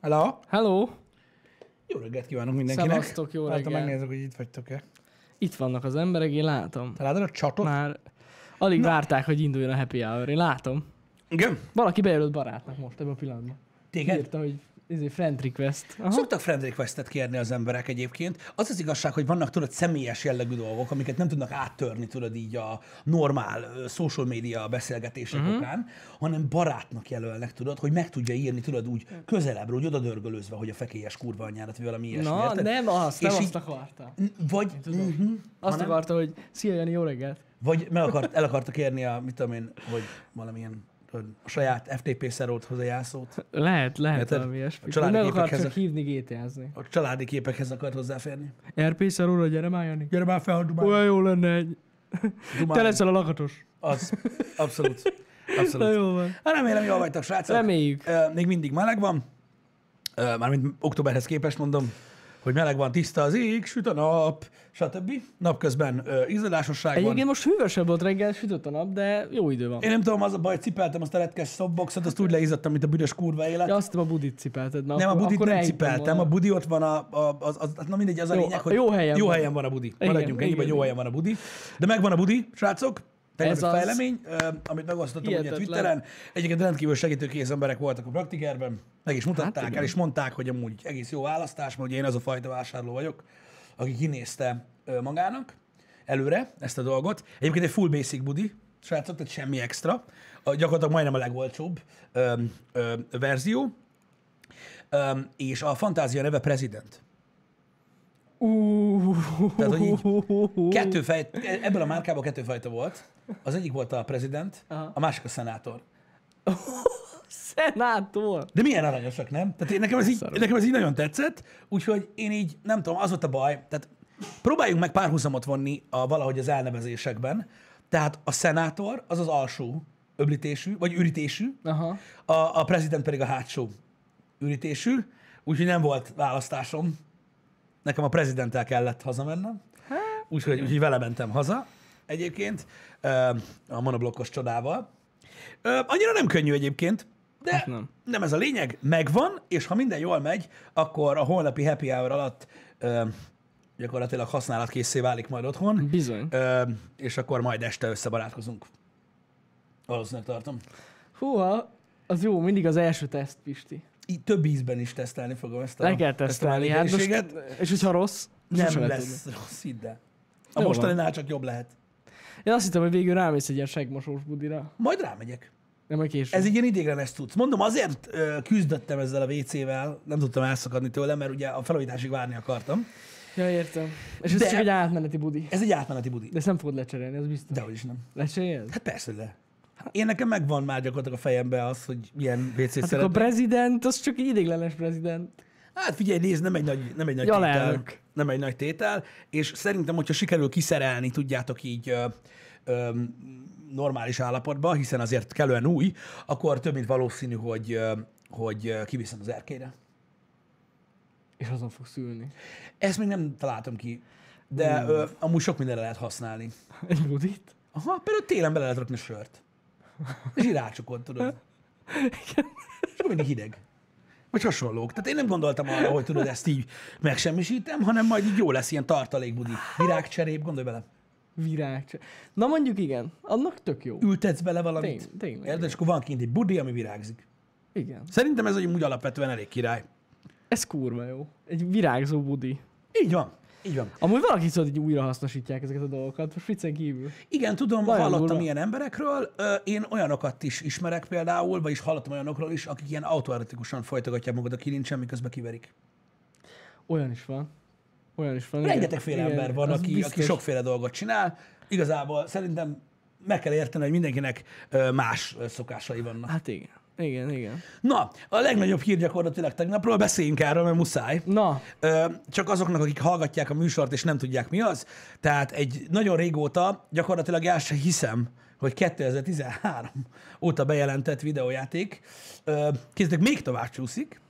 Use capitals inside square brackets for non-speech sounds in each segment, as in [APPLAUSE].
Hello? Hello! Jó reggelt kívánok mindenkinek. Szevasztok, jó reggelt. megnézek, hogy itt vagytok-e. Itt vannak az emberek, én látom. Te látod a csatot? Már alig várták, hogy induljon a happy hour. Én látom. Igen. Valaki bejelölt barátnak most ebben a pillanatban. Téged? Írta, hogy ez egy friend request. Aha. Szoktak friend requestet kérni az emberek egyébként. Az az igazság, hogy vannak tudod személyes jellegű dolgok, amiket nem tudnak áttörni tudod így a normál social media beszélgetések uh-huh. okán, hanem barátnak jelölnek, tudod, hogy meg tudja írni, tudod úgy közelebbről, úgy oda dörgölőzve, hogy a fekélyes kurva anyádat, vagy valami ilyesmi. Na, érted? nem azt, nem És azt így- akarta. Vagy, uh-huh, Azt hanem, akarta, hogy szia Jani, jó reggelt. vagy meg akart, el akarta kérni a, mit tudom én, hogy valamilyen a saját FTP szeróthoz a jászót. Lehet, lehet Érted? valami A ilyesmi. családi Meg képekhez csak a- hívni GTA-zni. A családi képekhez akart hozzáférni. RP szarúra, gyere már Jani. Gyere már fel, Dumán. Olyan jó lenne egy... Te leszel a lakatos. Az, abszolút. Na Abszolút. jó van. Hát remélem, jól vagytok, srácok. Reméljük. Még mindig meleg van. Mármint októberhez képest mondom, hogy meleg van, tiszta az ég, süt a nap, stb. Napközben ö, izzadásosság van. Egyébként most hűvösebb volt reggel, sütött a nap, de jó idő van. Én nem tudom, az a baj, cipeltem azt a retkes softboxot, azt úgy leizzadtam, mint a büdös kurva élet. Ja, azt a budit cipelted. Na, nem, a budit nem cipeltem, volna. a budi ott van, a, a, az, az, na mindegy, az a Jó, lényeg, a- hogy jó helyen jó van. helyen van a budi. Igen, Maradjunk ennyiben, igen, jó igen. helyen van a budi. De megvan a budi, srácok. Tegnap Ez egy az. fejlemény, amit megosztottam ugye. Twitteren. Egyébként rendkívül segítőkész emberek voltak a praktikerben. Meg is mutatták Hát el, és mondták, hogy amúgy egész jó választás, mert ugye én az a fajta vásárló vagyok, aki kinézte magának előre ezt a dolgot. Egyébként egy full basic budi, srácok, tehát semmi extra. A, gyakorlatilag majdnem a legolcsóbb ö, ö, verzió. Ö, és a fantázia neve President. Uh, Tehát, hogy így Kettő fej, ebből a márkában kettő fajta volt. Az egyik volt a President, Aha. a másik a szenátor. Szenátor! De milyen aranyosak, nem? Tehát én, nekem, ez így, nekem ez így nagyon tetszett, úgyhogy én így, nem tudom, az volt a baj, tehát próbáljunk meg párhuzamot vonni a, valahogy az elnevezésekben. Tehát a szenátor az az alsó öblítésű, vagy ürítésű, Aha. a, a president pedig a hátsó ürítésű, úgyhogy nem volt választásom. Nekem a prezidenttel kellett hazamennem, úgyhogy, úgyhogy vele mentem haza egyébként, a monoblokkos csodával. Annyira nem könnyű egyébként, de Hát nem. nem ez a lényeg, megvan, és ha minden jól megy, akkor a holnapi happy hour alatt ö, gyakorlatilag használatkészé válik majd otthon, Bizony. ö, és akkor majd este összebarátkozunk. Valószínűleg tartom. Húha, az jó, mindig az első teszt, Pisti. Így több ízben is tesztelni fogom ezt a, Le kell ezt a tesztelni. Hát most, és hogyha rossz, Nem lesz tudni. rossz, hidd el. A mostaninál csak jobb lehet. Én azt hittem, hogy végül rámész egy ilyen segmosós budira. Majd rámegyek. Nem, hogy később. Ez egy ilyen idéglenes tudsz. Mondom, azért ö, küzdöttem ezzel a WC-vel, nem tudtam elszakadni tőle, mert ugye a felújításig várni akartam. Ja, értem. És ez De- csak egy átmeneti budi. Ez egy átmeneti budi. De ezt nem fogod lecserélni, ez biztos. Dehogy is nem. Lecseréled? Hát persze, le. Én nekem megvan már gyakorlatilag a fejembe az, hogy milyen WC-t Hát akkor a szeretnék. prezident, az csak egy idéglenes prezident. Hát figyelj, nézd, nem egy nagy, nem egy nagy Ja, tétel. Nem egy nagy tétel, és szerintem, hogyha sikerül kiszerelni, tudjátok így ö, ö, normális állapotba, hiszen azért kellően új, akkor több mint valószínű, hogy, ö, hogy kiviszem az erkélyre. És azon fogsz ülni. Ezt még nem találtam ki, de ö, amúgy sok mindenre lehet használni. Egy budit? Aha, például télen bele lehet rakni sört. [LAUGHS] És így rácsokod, tudod. És akkor mindig hideg. Vagy hasonlók. Tehát én nem gondoltam arra, hogy tudod, ezt így megsemmisítem, hanem majd így jó lesz ilyen tartalékbudi. Virágcserép, gondolj bele. Virág. Na mondjuk igen, annak tök jó. Ültetsz bele valamit. Tény- tényleg. Érted? És akkor van kint egy budi, ami virágzik. Igen. Szerintem ez úgy alapvetően elég király. Ez kurva jó. Egy virágzó budi. Így van. Így van. Amúgy valaki szólt, hogy újra hasznosítják ezeket a dolgokat, most viccen kívül. Igen, tudom, Nagyon hallottam durva. ilyen emberekről. Én olyanokat is ismerek például, vagyis hallottam olyanokról is, akik ilyen autoeretikusan folytogatják magukat a kilincsen, miközben kiverik. Olyan is van. Olyan is van. Rengetegféle ember van, aki, biztos. aki sokféle dolgot csinál. Igazából szerintem meg kell érteni, hogy mindenkinek más szokásai vannak. Hát igen. Igen, igen. Na, a legnagyobb hír gyakorlatilag tegnapról, beszéljünk erről, mert muszáj. Na, Ö, Csak azoknak, akik hallgatják a műsort, és nem tudják mi az. Tehát egy nagyon régóta, gyakorlatilag el se hiszem, hogy 2013 óta bejelentett videójáték, képzeljétek, még tovább csúszik.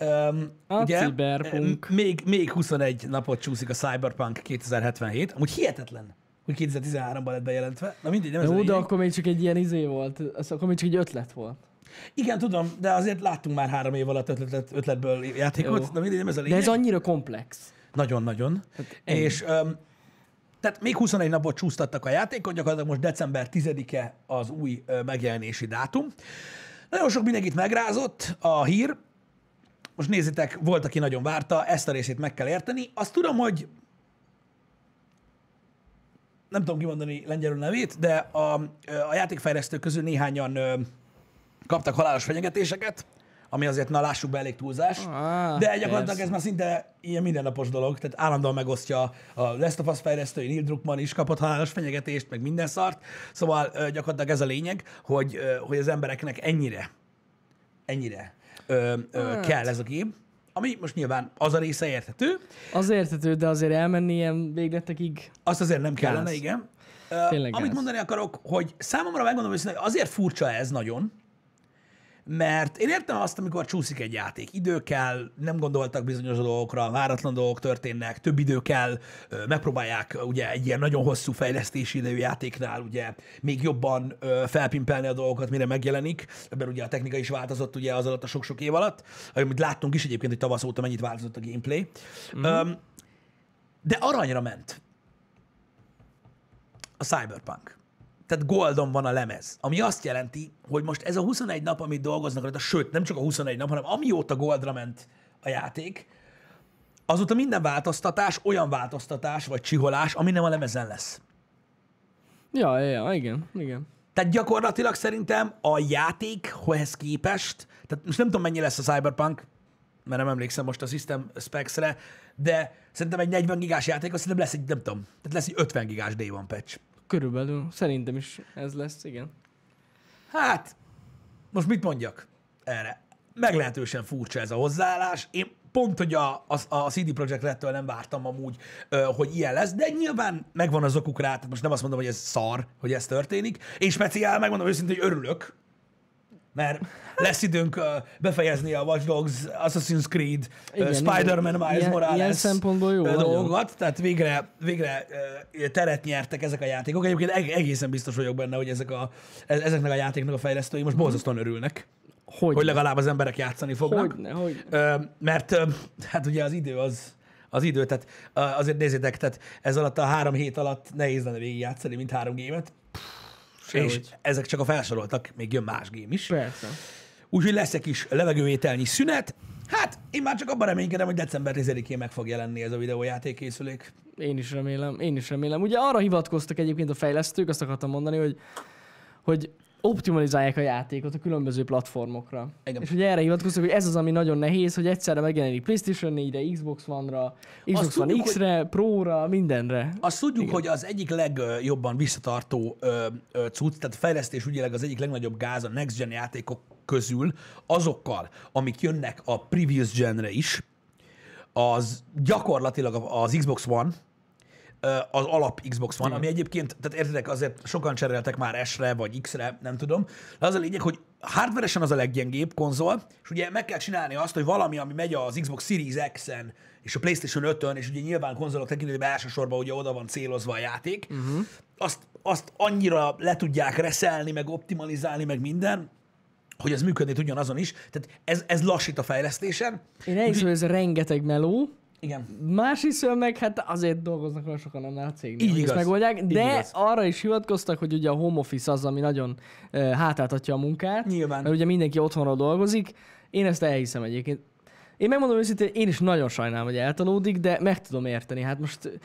Um, A Cyberpunk. ö, Még, még 21 napot csúszik a Cyberpunk 2077. Amúgy hihetetlen, hogy 2013-ban lett bejelentve. Na mindegy, nem ez jó, de lényeg. akkor még csak egy ilyen izé volt. Az akkor még csak egy ötlet volt. Igen, tudom, de azért láttunk már három év alatt ötlet, ötletből játékot, Jó. de mindegy, nem ez a De lényeg. ez annyira komplex. Nagyon-nagyon. ennyi. És um, tehát még 21 napot csúsztattak a játékon, gyakorlatilag most december 10-e az új ö, megjelenési dátum. Nagyon sok mindenkit megrázott a hír. Most nézzétek, volt, aki nagyon várta, ezt a részét meg kell érteni. Azt tudom, hogy nem tudom kimondani lengyelül nevét, de a, a játékfejlesztők közül néhányan kaptak halálos fenyegetéseket, ami azért, na lássuk be, elég túlzás. Ah, De gyakorlatilag persze. ez már szinte ilyen mindennapos dolog, tehát állandóan megosztja a Last of Us fejlesztői, Neil Druckmann is kapott halálos fenyegetést, meg minden szart. Szóval gyakorlatilag ez a lényeg, hogy, hogy az embereknek ennyire, ennyire ö, ö, Hát. kell ez a gép, ami most nyilván az a része érthető, Az értető, de azért elmenni ilyen végletekig. azt azért nem kellene, Gáz. igen. Tényleg Amit gáz. mondani akarok, hogy számomra megmondom hogy azért furcsa ez nagyon, mert én értem azt, amikor csúszik egy játék. Idő kell, nem gondoltak bizonyos dolgokra, váratlan dolgok történnek, több idő kell, megpróbálják ugye egy ilyen nagyon hosszú fejlesztési idejű játéknál ugye még jobban felpimpelni a dolgokat, mire megjelenik, mert ugye a technika is változott ugye az alatt a sok-sok év alatt, amit láttunk is egyébként, hogy tavasz óta mennyit változott a gameplay. Mm. De aranyra ment a Cyberpunk. Tehát Goldon van a lemez, ami azt jelenti, hogy most ez a 21 nap, amit dolgoznak rajta, sőt, nem csak a 21 nap, hanem amióta Goldra ment a játék, azóta minden változtatás olyan változtatás vagy csiholás, ami nem a lemezen lesz. Ja, ja, igen, igen. Tehát gyakorlatilag szerintem a játékhoz képest, tehát most nem tudom mennyi lesz a Cyberpunk, mert nem emlékszem most a System Specs-re, de szerintem egy 40 gigás játék, azt szerintem lesz egy, nem tudom, tehát lesz egy 50 gigás Day One patch. Körülbelül. Szerintem is ez lesz, igen. Hát, most mit mondjak erre? Meglehetősen furcsa ez a hozzáállás. Én pont, hogy a, a, a CD Projekt Red-től nem vártam amúgy, hogy ilyen lesz, de nyilván megvan az okuk rá, tehát most nem azt mondom, hogy ez szar, hogy ez történik. Én speciál megmondom őszintén, hogy örülök, mert lesz időnk befejezni a Watch Dogs, Assassin's Creed, Igen, Spider-Man, igen. Miles Morales ilyen szempontból jó, ö, nagyon. dolgokat, tehát végre, végre teret nyertek ezek a játékok. Egyébként eg- egészen biztos vagyok benne, hogy ezek a, e- ezeknek a játéknak a fejlesztői most borzasztóan örülnek, Hogy, hogy legalább az emberek játszani fognak. Hogyne, hogy Ö, mert hát ugye az idő az, az idő, tehát azért nézzétek, tehát ez alatt a három hét alatt nehéz lenne végig játszani, mint három gémet. És Sehogy. ezek csak a felsoroltak, még jön más gém is. Persze. Úgyhogy lesz egy kis levegővételnyi szünet. Hát, én már csak abban reménykedem, hogy december 10-én meg fog jelenni ez a videójáték készülék. Én is remélem, én is remélem. Ugye arra hivatkoztak egyébként a fejlesztők, azt akartam mondani, hogy, hogy optimalizálják a játékot a különböző platformokra. Igen. És ugye erre hivatkoztak, hogy ez az, ami nagyon nehéz, hogy egyszerre megjelenik PlayStation 4-re, Xbox One-ra, Xbox One tudjuk, X-re, Pro-ra, mindenre. Azt tudjuk, Igen. hogy az egyik legjobban visszatartó ö, ö, cucc, tehát fejlesztés ügyileg az egyik legnagyobb gáz a next gen játékok közül, azokkal, amik jönnek a previous genre is, az gyakorlatilag az Xbox One, az alap Xbox One, ami egyébként, tehát értitek, azért sokan cseréltek már S-re vagy X-re, nem tudom, de az a lényeg, hogy hardveresen az a leggyengébb konzol, és ugye meg kell csinálni azt, hogy valami, ami megy az Xbox Series X-en és a PlayStation 5-ön, és ugye nyilván konzolok tekintetében elsősorban ugye oda van célozva a játék, uh-huh. azt, azt annyira le tudják reszelni, meg optimalizálni, meg minden, hogy ez működni tudjon azon is. Tehát ez, ez lassít a fejlesztésen. Én elhiszem, hogy ez rengeteg meló, Igen. Másrészt meg hát azért dolgoznak olyan sokan annál a cégnél, Így hogy ezt igaz. megoldják, Így de igaz. arra is hivatkoztak, hogy ugye a home office az, ami nagyon uh, hátráltatja a munkát. Nyilván. Mert ugye mindenki otthonról dolgozik. Én ezt elhiszem egyébként. Én megmondom őszintén, én is nagyon sajnálom, hogy eltanódik, de meg tudom érteni. Hát most,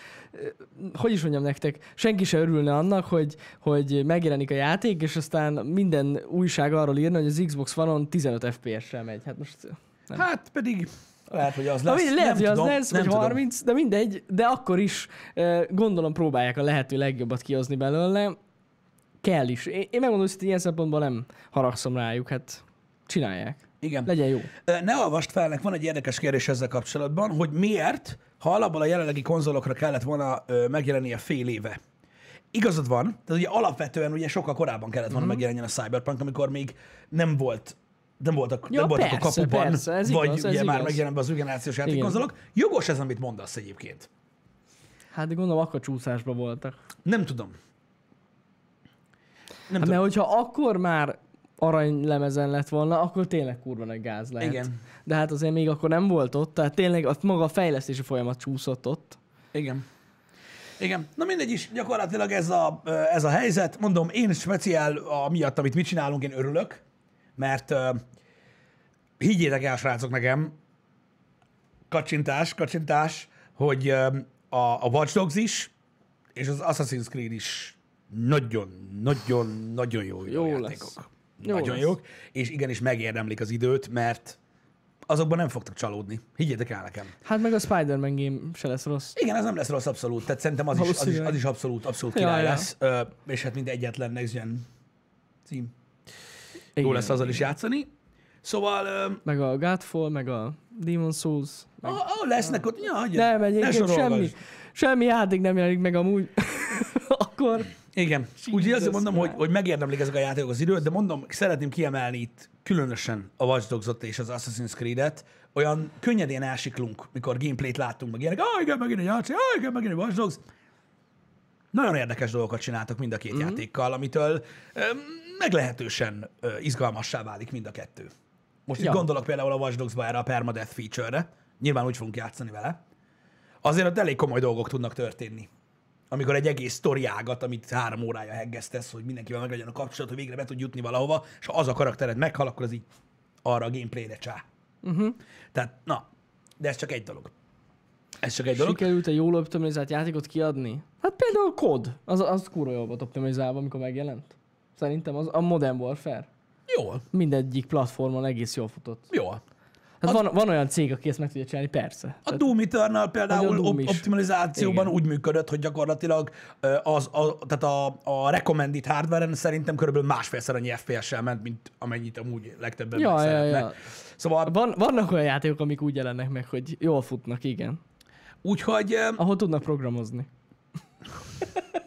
hogy is mondjam nektek, senki se örülne annak, hogy, hogy megjelenik a játék, és aztán minden újság arról írna, hogy az Xbox One-on 15 FPS-sel megy. Hát most Nem. Hát pedig lehet, hogy az lesz. mindegy, lehet, nem hogy az tudom, lesz, nem vagy tudom. 30, de mindegy, de akkor is eh, gondolom próbálják a lehető legjobbat kihozni belőle. Kell is. Én, én megmondom, hogy ilyen szempontból nem haragszom rájuk, hát csinálják. Igen. Legyen jó. Ö, Ne olvast fel, nek van egy érdekes kérdés ezzel kapcsolatban, hogy miért, ha alapból a jelenlegi konzolokra kellett volna megjelennie fél éve. Igazad van, tehát ugye alapvetően ugye sokkal korábban kellett volna Mhm. megjelenjen a Cyberpunk, amikor még nem volt nem voltak, Ja, nem voltak a persze, kapuban, persze, ez vagy igaz, ez ugye már igaz. megjelent be az új generációs játékkonzolok. Jogos ez, amit mondasz egyébként. Hát de gondolom, akkor csúszásban voltak. Nem tudom. Nem Hát tudom. mert hogyha akkor már aranylemezen lett volna, akkor tényleg kurva nagy gáz lehet. Igen. De hát azért még akkor nem volt ott, tehát tényleg ott maga a fejlesztési folyamat csúszott ott. Igen. Igen. Na mindegy is, gyakorlatilag ez a, ez a helyzet. Mondom, én speciál miatt, amit mi csinálunk, én örülök, mert higgyétek el, srácok, nekem, kacsintás, kacsintás, hogy ö, a, a Watch Dogs is, és az Assassin's Creed is nagyon, nagyon, nagyon jó, Jó lesz. játékok. Jó nagyon lesz. jók, és igenis megérdemlik az időt, mert azokban nem fogtok csalódni. Higgyétek el nekem. Hát meg a Spider-Man game se lesz rossz. Igen, ez nem lesz rossz abszolút. Tehát szerintem az is, az is, az is abszolút, abszolút Ja, király ja. lesz. Ö, és hát mind egyetlen Next Gen cím. Jó Igen. lesz azzal is játszani. Szóval, ö, Meg a Godfall, meg a Demon's Souls. Meg... ah, ah, lesznek ott, ja, hagyja, Nem, ne egyébként semmi, semmi játék nem jelenik meg amúgy. [LAUGHS] akkor Igen. Úgyhogy azért mondom, hogy, hogy megérdemlik ezek a játékok az időt, de mondom, szeretném kiemelni itt különösen a Watch Dogs-ot és az Assassin's Creed-et. Olyan könnyedén elsiklunk, mikor gameplayt láttunk, meg ilyenek, ah igen, megint egy játék, ah igen, megint egy Watch Dogs. Nagyon érdekes dolgokat csináltak mind a két mm-hmm. játékkal, amitől meglehetősen izgalmassá válik mind a kettő. Most itt Ja. gondolok például a Watch Dogs-ba erre a permadeath feature-re. Nyilván úgy fogunk játszani vele. Azért ott elég komoly dolgok tudnak történni. Amikor egy egész sztori ágat, amit három órája heggeztesz, hogy mindenkivel meg legyen a kapcsolat, hogy végre be tud jutni valahova, és ha az a karaktered meghal, akkor az így arra a gameplayre csá. Uh-huh. Tehát, na, de ez csak egy dolog. Ez csak egy dolog. sikerült egy jól optimalizált játékot kiadni. Hát például a COD, az, az kurva jól volt optimalizálva, amikor megjelent. Szerintem az a Modern Warfare. Jól, Mindegyik platformon egész jól futott. jól. Hát Az- van, van olyan cég, aki ezt meg tudja csinálni, persze. A Doom Eternal például a Doom op- optimalizációban Igen. úgy működött, hogy gyakorlatilag az, a, tehát a, a recommended hardware-en szerintem körülbelül másfélszer annyi FPS-sel ment, mint amennyit amúgy legtöbben Ja, ja, szeretnek. ja. Szóval Van, vannak olyan játékok, amik úgy jelennek meg, hogy jól futnak, igen. úgyhogy Ahol tudnak programozni. [LAUGHS]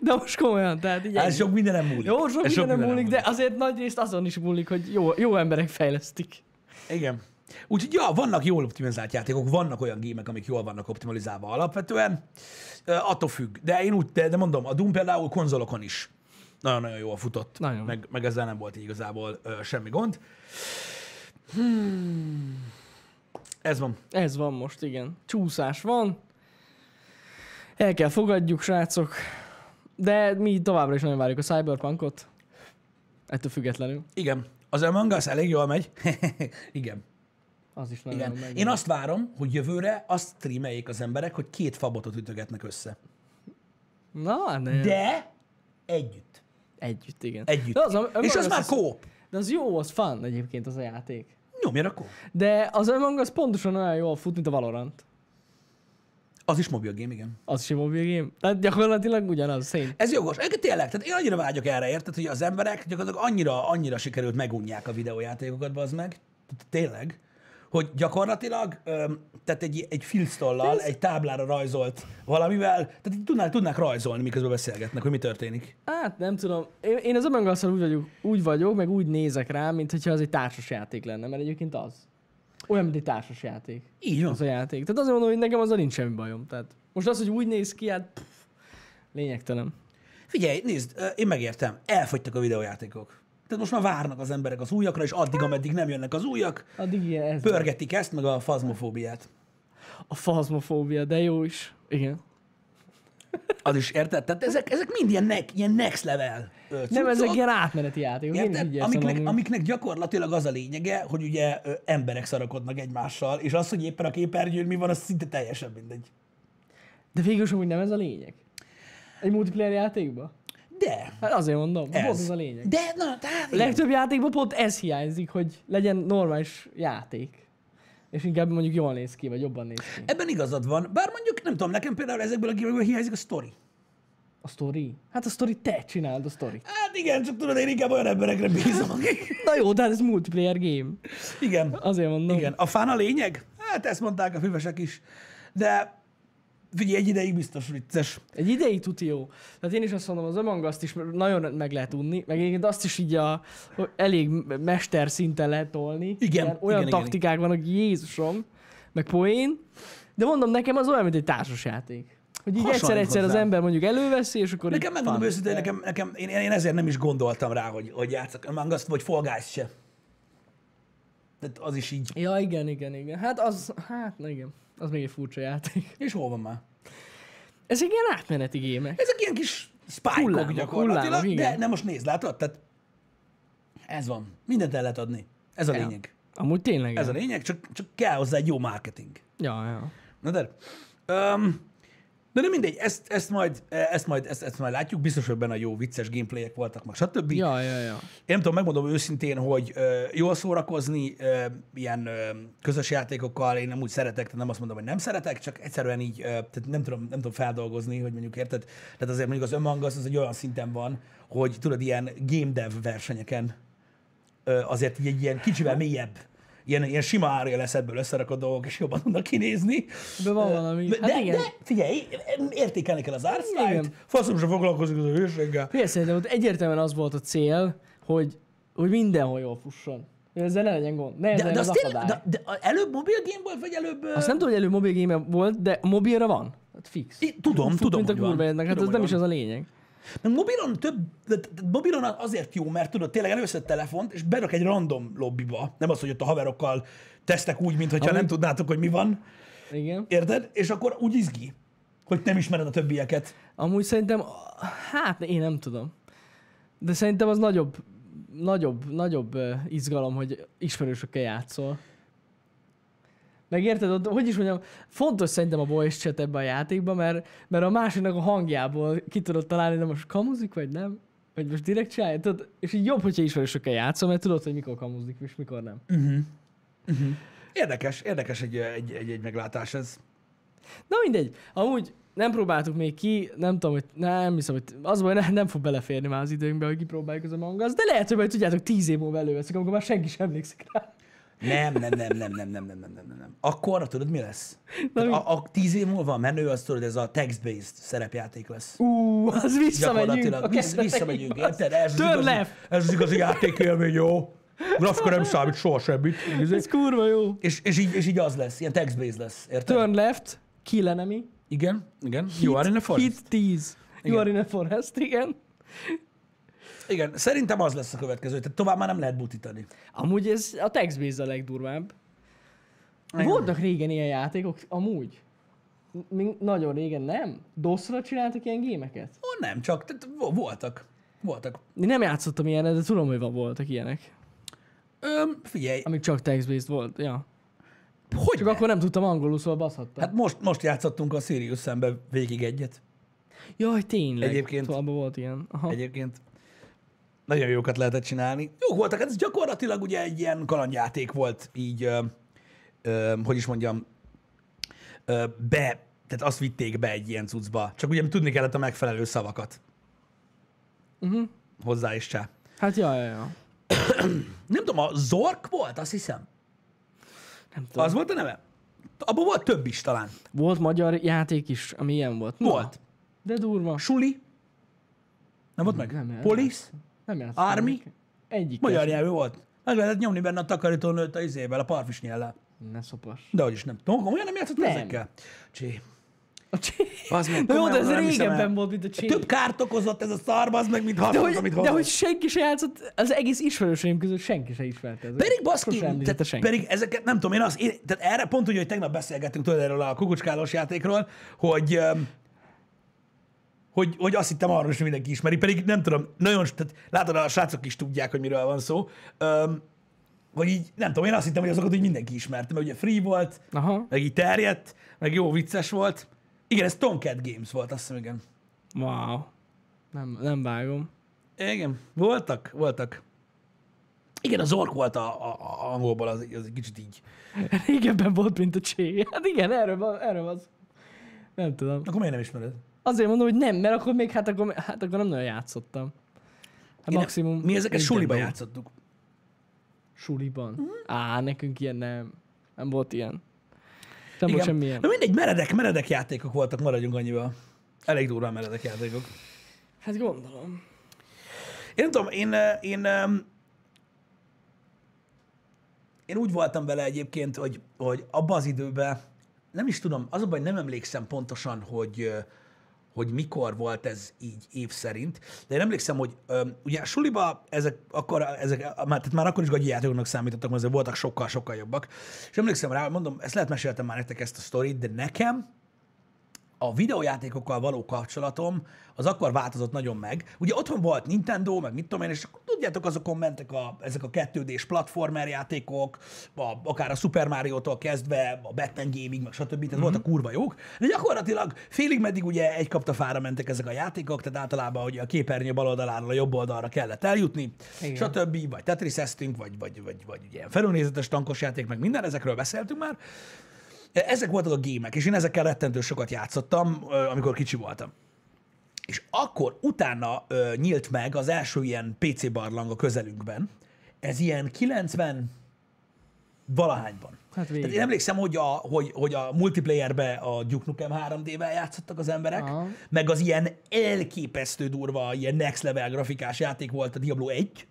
De most komolyan, tehát így ez ennyi. sok mindenem múlik. Jó, sok Ez minden múlik, mindenem de azért nagy részt azon is múlik, hogy jó, jó emberek fejlesztik. Igen. Úgyhogy ja, vannak jól optimalizált játékok, vannak olyan gémek, amik jól vannak optimalizálva alapvetően. Attól függ. De én úgy, de, de mondom, a Doom például konzolokon is nagyon-nagyon jól futott. Nagyon. Meg, meg ezzel nem volt így igazából ö, semmi gond. Hmm. Ez van. Ez van most, igen. Csúszás van. El kell fogadjuk, srácok. De mi továbbra is nagyon várjuk a Cyberpunkot. Ettől függetlenül. Igen. Az Among Us elég jól megy. [LAUGHS] Igen. Az is nagyon Igen. meg. Én azt várom, hogy jövőre azt streameljék az emberek, hogy két fabotot ütögetnek össze. Na, ne. De együtt. Együtt, igen. Együtt. De az, a- És az Among már kóp. De az jó, az fun egyébként az a játék. Nyomja a kóp. De az Among Us pontosan olyan jól fut, mint a Valorant. Az is mobil game, igen. Az is egy mobil game. Tehát gyakorlatilag ugyanaz, szén. Ez jogos. Egyébként tényleg, tehát én annyira vágyok erre, érted, hogy az emberek gyakorlatilag annyira, annyira sikerült megunják a videójátékokat, az meg. Tényleg. Hogy gyakorlatilag, tehát egy, egy filctollal, egy táblára rajzolt valamivel, tehát tudnák, tudnák rajzolni, miközben beszélgetnek, hogy mi történik. Hát nem tudom. Én, én az Among us úgy vagyok, úgy vagyok, meg úgy nézek rá, mint hogyha az egy társas játék lenne, mert egyébként az. Olyan, mint egy társas játék. Így van. Az a játék. Tehát azért mondom, hogy nekem azzal nincs semmi bajom. Tehát most az, hogy úgy néz ki, hát pff, lényegtelen. Figyelj, nézd, én megértem, elfogytak a videójátékok. Tehát most már várnak az emberek az újakra, és addig, ameddig nem jönnek az újak, Addig ilyen ez. pörgetik ezt, meg a fazmofóbiát. A fazmofóbia, de jó is. Igen. Az is, érted? Tehát ezek, ezek mind ilyen, ne, ilyen next level ö, Nem, cuccok. ezek ilyen átmeneti játékok. Érted? Amiknek, amúgy. amiknek gyakorlatilag az a lényege, hogy ugye ö, emberek szarakodnak egymással, és az, hogy éppen a képernyőn mi van, az szinte teljesen mindegy. De végül is amúgy nem ez a lényeg. Egy multiplayer játékban? De, Hát azért mondom, ez. pont ez. ez a lényeg. De, na, tehát A legtöbb játékban pont ez hiányzik, hogy legyen normális játék. És inkább mondjuk jól néz ki, vagy jobban néz ki. Ebben igazad van, bár mondjuk, nem tudom, nekem például ezekből a gémekből hiányzik a sztori. A story? Hát a story te csináld a story. Hát igen, csak tudod, én inkább olyan emberekre bízom. [LAUGHS] Na jó, de hát ez multiplayer game. Igen, Azért mondom. igen. A fán a lényeg? Hát ezt mondták a füvesek is. De figyelj, egy ideig biztos vicces. Egy ideig tuti jó. Tehát én is azt mondom, az Among Us-t is nagyon meg lehet unni, meg egyébként azt is így a, elég mester szinten lehet tolni. Igen, olyan igen, igen, taktikák vannak, Jézusom, meg poén. De mondom, nekem az olyan, mint egy társasjáték. Hogy így egyszer-egyszer az ember mondjuk előveszi, és akkor Nekem megmondom őszintén, nekem, nekem én, én, ezért nem is gondoltam rá, hogy, hogy játszok Among Us-t, vagy Fall Guys se. Tehát az is így. Ja, igen, igen, igen. Hát az, hát igen. Az még egy furcsa játék. [LAUGHS] És hol van már? Ezek ilyen átmeneti gémek. Ezek ilyen kis Hullámok, gyakorlatilag, hullámok, de nem most nézd, látod? Tehát ez van. Mindent el lehet adni. Ez a Ja. lényeg. Amúgy tényleg. Ez a lényeg, csak, csak kell hozzá egy jó marketing. Ja, ja. Na de, um, de nem mindegy, ezt, ezt, majd, ezt, majd, ezt, ezt majd látjuk, biztos, hogy benne jó vicces gameplayek voltak, meg stb. Ja, ja, ja. Én nem tudom, megmondom őszintén, hogy ö, jól szórakozni ö, ilyen ö, közös játékokkal, én nem úgy szeretek, tehát nem azt mondom, hogy nem szeretek, csak egyszerűen így, ö, tehát nem tudom, nem tudom feldolgozni, hogy mondjuk érted. Tehát azért mondjuk az Among Us az egy olyan szinten van, hogy tudod, ilyen game dev versenyeken ö, azért így egy ilyen kicsivel mélyebb, ilyen, ilyen sima árja lesz ebből összerakott dolgok, és jobban tudnak kinézni. De van valami. De, Hát igen. de figyelj, értékelni kell az Igen. faszom sem foglalkozik az a hőséggel. Figyelj, szerintem ott egyértelműen az volt a cél, hogy, hogy mindenhol jól fusson. Ezzel ne legyen gond. Ne De, de, az tényleg, de, de előbb mobil game volt, vagy előbb... Azt nem tudom, hogy elő mobil game volt, de mobilra van. Hát fix. I- tudom, Fut, tudom, mint a van. kurva érnek. Hát ez nem hogy is van. az a lényeg. Meg mobilon több, mobilon azért jó, mert tudod, tényleg először telefont, és berak egy random lobbyba. Nem az, hogy ott a haverokkal tesztek úgy, mintha Amúgy- nem tudnátok, hogy mi van. Igen. Érted? És akkor úgy izgi, hogy nem ismered a többieket. Amúgy szerintem, hát én nem tudom. De szerintem az nagyobb, nagyobb, nagyobb izgalom, hogy ismerősökkel játszol. Megérted? Ott, hogy is mondjam, fontos szerintem a voice chat ebben a játékban, mert, mert a másiknak a hangjából ki tudod találni, de most kamuzik, vagy nem? Vagy most direkt csinálja? Tudod? És így jobb, hogyha ismerősökkel játszol, mert tudod, hogy mikor kamuzik, és mikor nem. Érdekes, érdekes egy, egy, egy, egy meglátás ez. Na mindegy. Amúgy nem próbáltuk még ki, nem tudom, hogy nem hiszem, hogy az baj, nem, nem fog beleférni már az időnkbe, hogy kipróbáljuk az Among Us, de lehet, hogy majd tudjátok, tíz év múlva előveszik, amikor már senki sem emlékszik rá. Nem, nem, nem, nem, nem, nem, nem, nem, nem, nem. Akkor tudod, mi lesz? Na, mi? a, a tíz év múlva a menő, az tudod, ez a text-based szerepjáték lesz. Ú, az visszamegyünk. A vissz, visszamegyünk, az. érted? Ez az, Turn igazi, left. ez az igazi játékélmény, jó? Grafika nem számít soha semmit. Ez kurva jó. És, és, így, és így az lesz, ilyen text-based lesz, érted? Turn left, kill enemy. Igen, igen. You are in a forest. Hit 10. You are in a forest, igen. Igen, szerintem az lesz a következő. Tehát tovább már nem lehet butítani. Amúgy ez a text a legdurvább. Igen. Voltak régen ilyen játékok, amúgy. Még nagyon régen nem? DOS-ra csináltak ilyen gémeket? Ó, nem, csak tehát vo- voltak. Voltak. Én nem játszottam ilyenet, de tudom, hogy van- voltak ilyenek. Öm, figyelj, Amik csak text-based volt, ja. hogy Csak ne? akkor nem tudtam angolul, szóval baszhattam. Hát most, most játszottunk a Sirius szembe végig egyet. Jaj, tényleg. Egyébként- Szóval volt ilyen. Aha. Egyébként nagyon jókat lehetett csinálni. Jók voltak, ez gyakorlatilag ugye egy ilyen kalandjáték volt, így, ö, ö, hogy is mondjam, ö, be, tehát azt vitték be egy ilyen cuccba. Csak ugye tudni kellett a megfelelő szavakat. Uh-huh. Hozzá is csá. Hát ja, ja, ja. [CLEARS THROAT] Nem tudom, a Zork volt, azt hiszem. Nem tudom. Az volt a neve? Abban volt több is talán. Volt magyar játék is, ami ilyen volt. Na, Volt. De durva. Suli. Nem volt meg? Nem, nem. Nem játszottam. Army? Egyik. Magyar nyelvű volt. Meg lehetett nyomni benne a takarítónőt a izével, a parfis nyellel. Ne szopas. De hogy is nem. Tudom, komolyan nem játszottam Nem. ezekkel? Csé. A csé... Az meg, jó, de ez régebben volt, mint a csé. Több kárt okozott ez a szar, az meg, mint De hogy, amit de hozott. hogy senki se játszott, az egész ismerőseim közül senki se ismerte ezeket. Pedig baszki, tehát, senki. pedig ezeket nem tudom, én az, én, tehát erre pont úgy, hogy tegnap beszélgettünk tudod erről a kukucskálós játékról, hogy, hogy, hogy azt hittem arról is, hogy mindenki ismeri, pedig nem tudom, nagyon, tehát látod, a srácok is tudják, hogy miről van szó, öm, hogy így, nem tudom, én azt hittem, hogy azokat úgy mindenki ismerte, mert ugye free volt, Aha. meg így terjedt, meg jó vicces volt. Igen, ez Tomcat Games volt, azt hiszem, igen. Wow. Nem, nem vágom. Igen, voltak, voltak. Igen, az ork volt a, a, a angolból, az, az egy kicsit így. [LAUGHS] Régebben volt, mint a csé. Hát igen, erről van, erről van. Nem tudom. Akkor miért nem ismered? Azért mondom, hogy nem, mert akkor még, hát akkor, hát akkor nem nagyon játszottam. Hát Én- maximum... Mi ezeket suliba játszottuk. Suliban? Mhm. Á, nekünk ilyen nem. Nem volt ilyen. Nem volt semmilyen. Na mindegy, meredek, meredek játékok voltak, maradjunk annyival. Elég durván meredek játékok. Hát gondolom. Én nem tudom, én, én, em, én úgy voltam vele egyébként, hogy, hogy abban az időben nem is tudom, az a baj, nem emlékszem pontosan, hogy, hogy mikor volt ez így év szerint, de én emlékszem, hogy ö, ugye a suliba ezek, akkor, ezek már, tehát már akkor is gagyi játékoknak számítottak, azért voltak sokkal-sokkal jobbak. És emlékszem rá, mondom, ezt lehet meséltem már nektek ezt a sztorit, de nekem a videójátékokkal való kapcsolatom az akkor változott nagyon meg. Ugye otthon volt Nintendo, meg mit tudom én, és akkor tudjátok, azokon mentek a, ezek a 2D-s platformer játékok, a, akár a Super Mario-tól kezdve, a Batman Gaming, meg stb. Tehát mm-hmm. voltak kurva jók. De gyakorlatilag félig meddig ugye egy kapta fára mentek ezek a játékok, tehát általában ugye a képernyő bal oldaláról a jobb oldalra kellett eljutni, Igen. stb. Vagy Tetris-eztünk, vagy, vagy, vagy, vagy ugye felülnézetes tankos játék, meg minden, ezekről beszéltünk már. Ezek voltak a gémek, és én ezekkel rettentő sokat játszottam, amikor kicsi voltam. És akkor utána ö, nyílt meg az első ilyen PC barlang a közelünkben. Ez ilyen 90 valahányban. Hát Tehát végig. én emlékszem, hogy a, hogy, hogy a multiplayerbe a Duke Nukem 3D-vel játszottak az emberek, Aha. meg az ilyen elképesztő durva, ilyen next level grafikás játék volt a Diablo 1,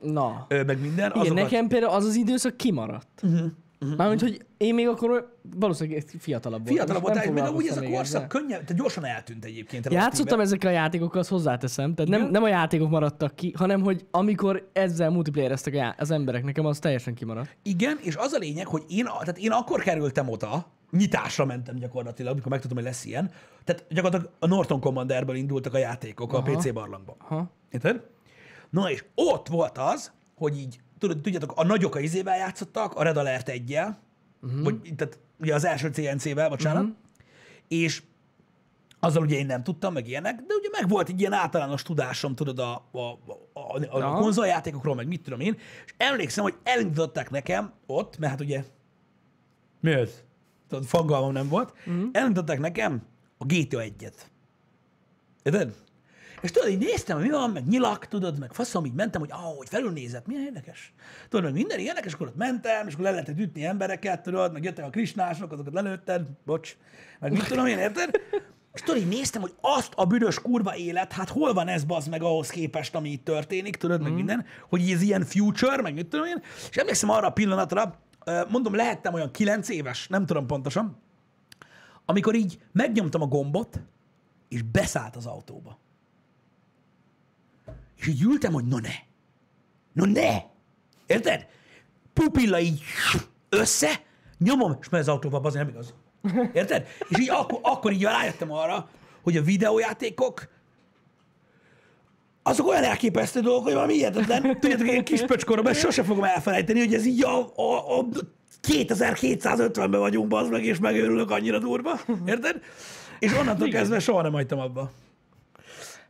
Na. ö, meg minden. Igen, azokat- nekem például az az időszak kimaradt. Uh-huh. Uh-huh. Mármint, hogy én még akkor valószínűleg fiatalabb voltam. Fiatalabb voltál, meg úgy ez a korszak ezzel. könnyen, tehát gyorsan eltűnt egyébként. Játszottam ezekkel a játékokkal, azt hozzáteszem. Tehát nem, nem a játékok maradtak ki, hanem hogy amikor ezzel multiplayereztek já- az emberek, nekem az teljesen kimaradt. Igen, és az a lényeg, hogy én, tehát én akkor kerültem oda, nyitásra mentem gyakorlatilag, amikor megtudtam, hogy lesz ilyen. Tehát gyakorlatilag a Norton Commanderből indultak a játékok Aha. a Aha. PC barlangba. Aha. Érted? Na és ott volt az, hogy így, tudod, tudjátok, a nagyok a izével játszottak, a Red Alert 1 uh-huh. vagy tehát ugye az első CNC-vel, bocsánat, uh-huh. és azzal ugye én nem tudtam, meg ilyenek, de ugye meg volt egy ilyen általános tudásom, tudod, a, a, a, a, a konzoljátékokról, meg mit tudom én, és emlékszem, hogy elindították nekem ott, mert hát ugye mi ez? Tudod, fogalmam nem volt, uh-huh. elindították nekem a GTA 1-et. Érted? És tudod, így néztem, hogy mi van, meg nyilak, tudod, meg faszom, így mentem, hogy ah, hogy felülnézett, milyen érdekes. Tudod, meg minden érdekes, akkor ott mentem, és akkor le lehetett ütni embereket, tudod, meg jöttek a krisnások, azokat lelőtted, bocs, meg mit tudom én, érted? És tudod, így néztem, hogy azt a büdös kurva élet, hát hol van ez bazd meg ahhoz képest, ami itt történik, tudod, meg minden, hogy ez ilyen future, meg mit tudom én. És emlékszem arra a pillanatra, mondom, lehettem olyan kilenc éves, nem tudom pontosan, amikor így megnyomtam a gombot, és beszállt az autóba. És így ültem, hogy no ne. No ne. Érted? Pupilla így össze, nyomom, és megy az autóba, az nem igaz. Érted? És így akkor, akkor így rájöttem arra, hogy a videójátékok azok olyan elképesztő dolgok, hogy valami hihetetlen. Tudjátok, én kis pöcskorom, ezt sose fogom elfelejteni, hogy ez így a, a, a 2250-ben vagyunk, bazd meg, és megőrülök annyira durva. Érted? És onnantól kezdve soha nem hagytam abba.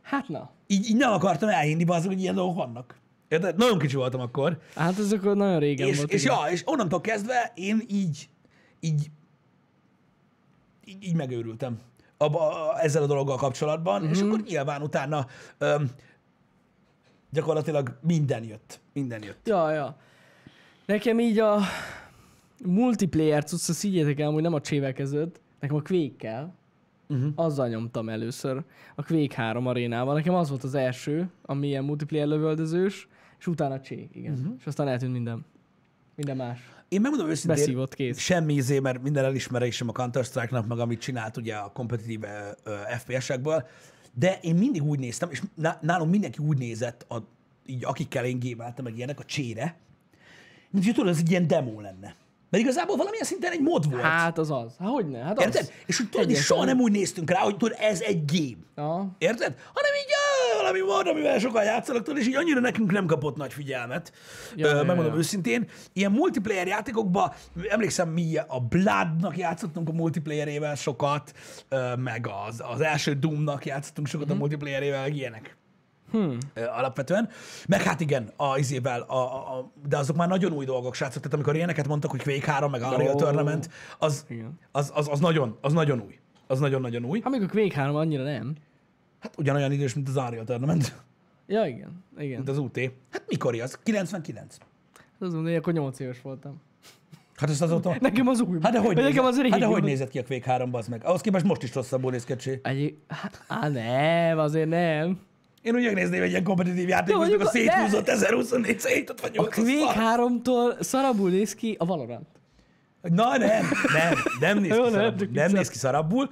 Hát na. Így, így nem akartam elhinni, bazd, hogy ilyen dolgok vannak. Érted? Nagyon kicsi voltam akkor. Hát ez akkor nagyon régen És, volt. és, igen. ja, és onnantól kezdve én így, így, így, így megőrültem abba, a, ezzel a dologgal kapcsolatban, Mhm. és akkor nyilván utána öm, gyakorlatilag minden jött. Minden jött. Ja, ja. Nekem így a multiplayer cucc, azt higgyétek el, hogy nem a csével kezdődött, nekem a Quake-kel, Uh-huh. azzal nyomtam először a Quake 3 arénával. Nekem az volt az első, ami ilyen multiplayer lövöldözős, és utána csé, igen. Uh-huh. És aztán eltűnt minden. Minden más. Én megmondom őszintén, Beszívott kész. semmi izé, mert minden elismerésem a Counter-Strike-nak, meg amit csinált ugye a kompetitív FPS-ekből, de én mindig úgy néztem, és ná- nálunk mindenki úgy nézett, a, így akikkel én gémeltem, meg ilyenek a csére, mint hogy tudod, ez egy ilyen demo lenne. Mert igazából valamilyen szinten egy mod volt. Hát az az. Hát hogy ne? Hát Érted? az. És hogy tudod, és soha nem úgy néztünk rá, hogy tudod, ez egy game. Ja. Érted? Hanem így valami van, amivel sokan játszanak, tudod, és így annyira nekünk nem kapott nagy figyelmet. Ja, Ja, ja, Ö, megmondom ja. őszintén. Ilyen multiplayer játékokban, emlékszem, mi a Bloodnak játszottunk a multiplayerével sokat, ö, meg az, az első Doomnak játszottunk sokat a multiplayerével, meg ilyenek. Hmm. Alapvetően. Meg hát igen, a izével, a, a, a, de azok már nagyon új dolgok, srácok. Tehát amikor ilyeneket mondtak, hogy Quake 3, meg Unreal Ó. Tournament, az, az, az, az, nagyon, az nagyon új. Az nagyon-nagyon új. Hát még a Quake 3 annyira nem. Hát ugyanolyan idős, mint az Unreal Tournament, Ja, igen. Igen. mint az UT. Hát mikor az? 99. Az mondom, hogy akkor 8 éves voltam. Hát ezt azóta... [LAUGHS] Nekem az új. Hát de hogy, Nekem az régi. hát de hogy nézett ki a Quake 3 bazd meg? Ahhoz képest most is rosszabbul néz ki a csé. Egy... Á, nem, azért nem. Én úgy megnézném egy ilyen kompetitív játék, Jó, hogy meg a széthúzott 1024 szétot vagy A 8 Quake 3-tól szarabul néz ki a Valorant. Na nem, nem, nem néz [LAUGHS] ki nem, szarabbul. Nem néz ki szarabbul.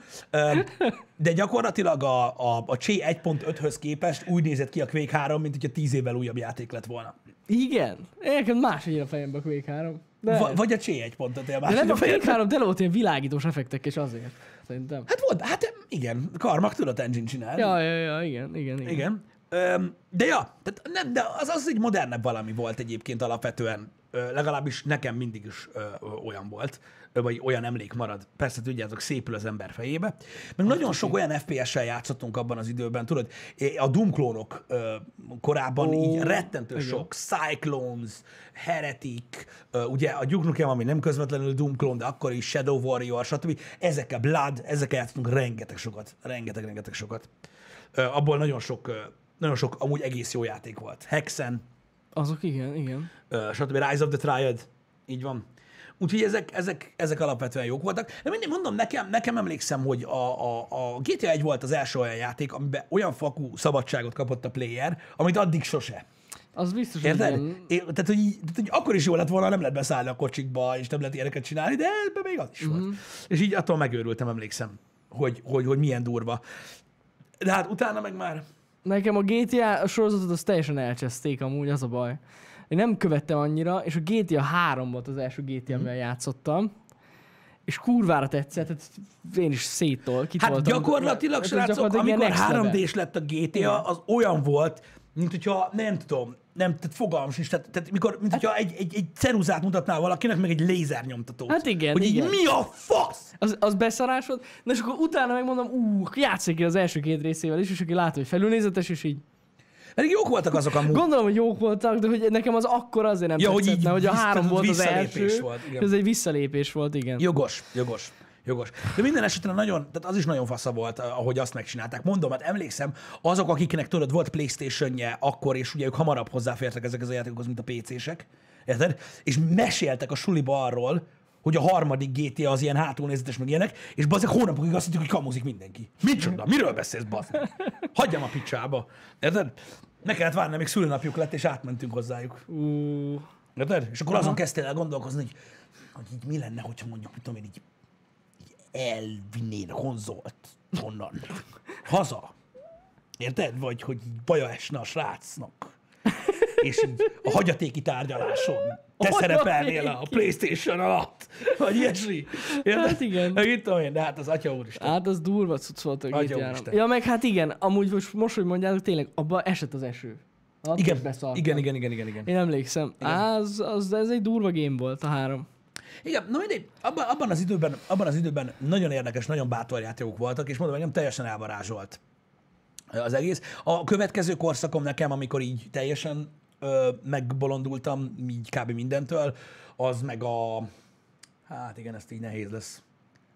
De gyakorlatilag a, a, a Csé 1.5-höz képest úgy nézett ki a Quake 3, mint hogyha 10 évvel újabb játék lett volna. Igen. Nekem máshogy a fejembe a Quake 3. De, Va- Vagy a Csé 1.5 él de nem a máshogy Quake 3 tele volt ilyen világítós effektek, és azért. Szerintem. Hát volt, hát igen, Karmak tudott engine csinálni. Ja, ja, ja, igen, igen, igen. Igen. Öm, de ja, tehát nem, de az, az egy modernebb valami volt egyébként alapvetően. Legalábbis nekem mindig is olyan volt, vagy olyan emlék marad. Persze tudjátok, szépül az ember fejébe. Meg nagyon sok olyan FPS-sel játszottunk abban az időben, tudod, a Doom klónok korábban Ó, így rettentő igen. sok, Cyclones, Heretic, ugye a Duke Nukem, ami nem közvetlenül Doom klón, de akkor is Shadow Warrior, stb. Ezekkel Blood, ezekkel játszottunk rengeteg sokat, rengeteg, rengeteg sokat. Abból nagyon sok, nagyon sok amúgy egész jó játék volt. Hexen, Azok igen, igen. ö, stb. Rise of the Triad, így van. Úgyhogy ezek, ezek, ezek alapvetően jók voltak. De mindig mondom, nekem, nekem emlékszem, hogy a, a, a GTA 1 volt az első olyan játék, amiben olyan fakú szabadságot kapott a player, amit addig sose. Az biztos, hogy Érted? igen. É, tehát, hogy, tehát, hogy akkor is jó lett volna, nem lehet beszállni a kocsikba, és nem lehet ilyeneket csinálni, de ebben még az is Mhm. volt. És így attól megőrültem, emlékszem, hogy, hogy, hogy milyen durva. De hát utána meg már Nekem a GTA sorozatot az teljesen elcseszték amúgy, az a baj. Én nem követtem annyira, és a GTA 3 volt az első GTA, Mhm. amivel játszottam. És kurvára tetszett, tehát én is széttól kit Hát voltam. gyakorlatilag, Ez srácok, gyakorlatilag amikor next level. 3D-s lett a GTA, az olyan volt, mint hogyha nem tudom, nem, tehát fogalmam sincs, tehát, tehát mikor, mint hogyha egy, egy, egy ceruzát mutatnál valakinek, meg egy lézernyomtatót. Hát igen, hogy így igen. mi a fasz? Az, az beszarás volt, na és akkor utána megmondom, ú, játszik ki az első két részével is, és aki látta, hogy felülnézetes, és így Pedig jók voltak azok amúgy. Gondolom, hogy jók voltak, de hogy nekem az akkor azért nem Ja, hogy tetszett, így mert hogy a három volt az első, volt, igen. ez egy visszalépés volt, igen. Jogos, jogos. Jogos. De minden esetre nagyon, tehát az is nagyon fasza volt, ahogy azt megcsinálták. Mondom, hát emlékszem, azok, akiknek tudod, volt Playstation-je akkor, és ugye ők hamarabb hozzáfértek ezekhez a játékokhoz, mint a PC-sek, érted? És meséltek a suliba arról, hogy a harmadik GTA az ilyen hátulnézetes, meg ilyenek, és bazzeg hónapokig azt mondjuk, hogy kamuzik mindenki. Micsoda? Miről beszélsz, bazzeg? Hagyjam a picsába. Érted? Meg kellett várni, amíg szülőnapjuk lett, és átmentünk hozzájuk. Ú, Érted? És akkor azon kezdtél el gondolkozni, hogy, hogy így mi lenne, hogyha mondjuk, mit tudom én, így, a konzolt onnan. Haza. Érted? Vagy hogy így baja esne a srácnak. És így a hagyatéki tárgyaláson te A szerepelnél a. Playstation alatt. Vagy ilyesmi. Érted? Hát igen. Meg itt tudom én, de hát az atya úristen. hát az durva cucc volt úristen. Ja, meg hát igen, amúgy most, most hogy mondjátok, tényleg abba esett az eső. Is Igen, igen, igen, igen, igen, igen. Én emlékszem. Az, az, ez egy durva game volt a három. Igen, na mindegy, abban, abban, az időben, abban az időben nagyon érdekes, nagyon bátor játékok voltak, és mondom, engem teljesen elvarázsolt az egész. A következő korszakom nekem, amikor így teljesen ö, megbolondultam, így kb. mindentől, az meg a... Hát igen, ezt így nehéz lesz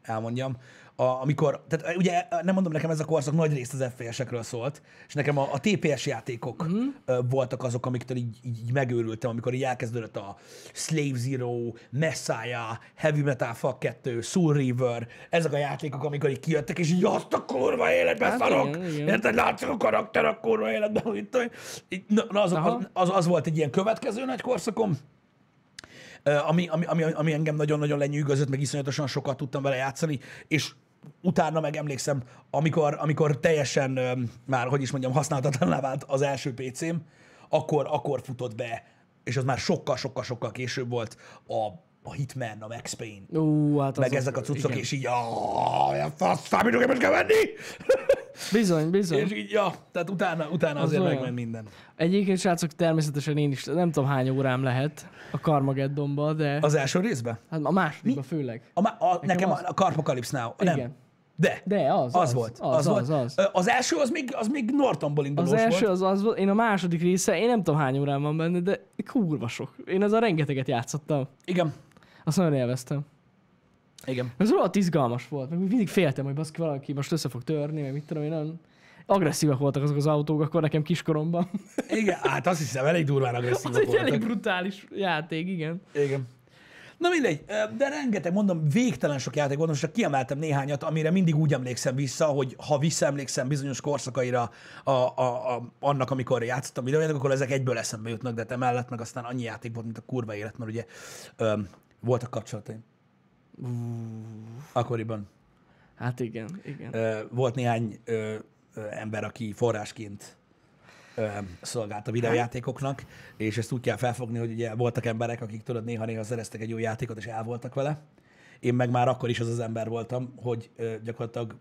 elmondjam. A, amikor, tehát ugye nem mondom, nekem ez a korszak nagy részt az FPS-ekről szólt, és nekem a, a TPS játékok mm. voltak azok, amiktől így, így, így megőrültem, amikor így elkezdődött a Slave Zero, Messiah, Heavy Metal Fuck 2, Soul River, ezek a játékok, amikor így kijöttek, és így azt a kurva életbe Hát szarok, igen, igen. érted, látszik a karakter a kurva életben, hogy na, na az, Aha. az, az, az, volt egy ilyen következő nagy korszakom, ami, ami, ami, ami engem nagyon-nagyon lenyűgözött, meg iszonyatosan sokat tudtam vele játszani, és utána meg emlékszem, amikor, amikor teljesen már, hogy is mondjam, használhatatlaná vált az első PC-m, akkor, akkor futott be, és az már sokkal-sokkal-sokkal később volt a, a Hitman, a Max Payne, Ú, hát meg ezek a cuccok, igen. és így, ah, olyan fasz, számítógépet kell venni! Bizony, bizony. és így, ja, tehát utána, utána azért olyan. megment minden. Egyébként srácok, természetesen én is, nem tudom hány órám lehet a Carmageddonba, de Az első részben? hát a másodikban főleg. A, ma- a, nekem az- a, Carpocalypse Now. Nem. Igen. De. De az, Az, az, volt. az, az, volt. az. Ö, az első az még, az még Nortonból indulós Az első volt. az az volt, én a második része, én nem tudom hány órám van benne, de kurva sok. Én az a rengeteget játszottam. Igen. Azt nagyon élveztem. Igen. Ez rohadt izgalmas volt, meg mindig féltem, hogy baszki valaki most össze fog törni, meg mit tudom én, nagyon agresszívak voltak azok az autók akkor nekem kiskoromban. [LAUGHS] Igen, hát azt hiszem, elég durván Az agresszívak egy elég voltak. brutális játék, igen. Igen. Na mindegy, de rengeteg, mondom, végtelen sok játék volt, most csak kiemeltem néhányat, amire mindig úgy emlékszem vissza, hogy ha visszaemlékszem bizonyos korszakaira a, a, a, annak, amikor játszottam videójátékok, akkor ezek egyből eszembe jutnak, de emellett meg aztán annyi játék volt, mint a kurva élet, mert ugye ö, voltak kapcsolataim. Akkoriban. Hát igen, igen. Volt néhány ember, aki forrásként szolgált a videójátékoknak, és ezt úgy kell felfogni, hogy ugye voltak emberek, akik tudod néha-néha szereztek egy jó játékot, és el voltak vele. Én meg már akkor is az az ember voltam, hogy gyakorlatilag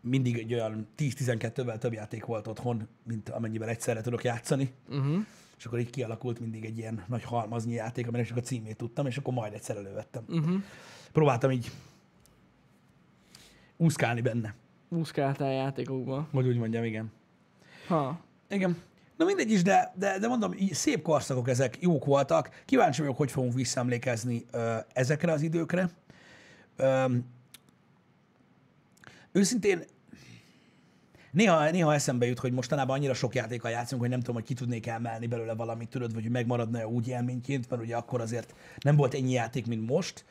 mindig egy olyan 10-12-vel több játék volt otthon, mint amennyivel egyszerre tudok játszani. Uh-huh. És akkor így kialakult mindig egy ilyen nagy halmaznyi játék, aminek csak a címét tudtam, és akkor majd egyszer elővettem. Uh-huh. Próbáltam így úszkálni benne, Úszkáltál játékokba. hogy úgy mondjam, igen. Ha. Igen. Na mindegy is, de, de, de mondom, szép korszakok ezek, jók voltak. Kíváncsi vagyok, hogy fogunk visszaemlékezni ö, ezekre az időkre. Ö, őszintén néha, néha eszembe jut, hogy mostanában annyira sok játékkal játszunk, hogy nem tudom, hogy ki tudnék emelni belőle valamit, tudod, vagy hogy megmaradna úgy élményként, mert ugye akkor azért nem volt ennyi játék, mint most.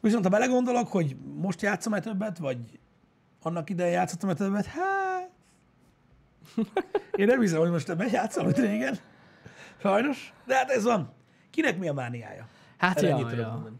Viszont ha belegondolok, hogy most játszom-e többet, vagy annak idején játszottam-e többet, hát [LAUGHS] én nem hiszem, hogy most többet játszom, mint régen. Sajnos. De hát ez van. Kinek mi a mániája? Hát Erre ja, ja.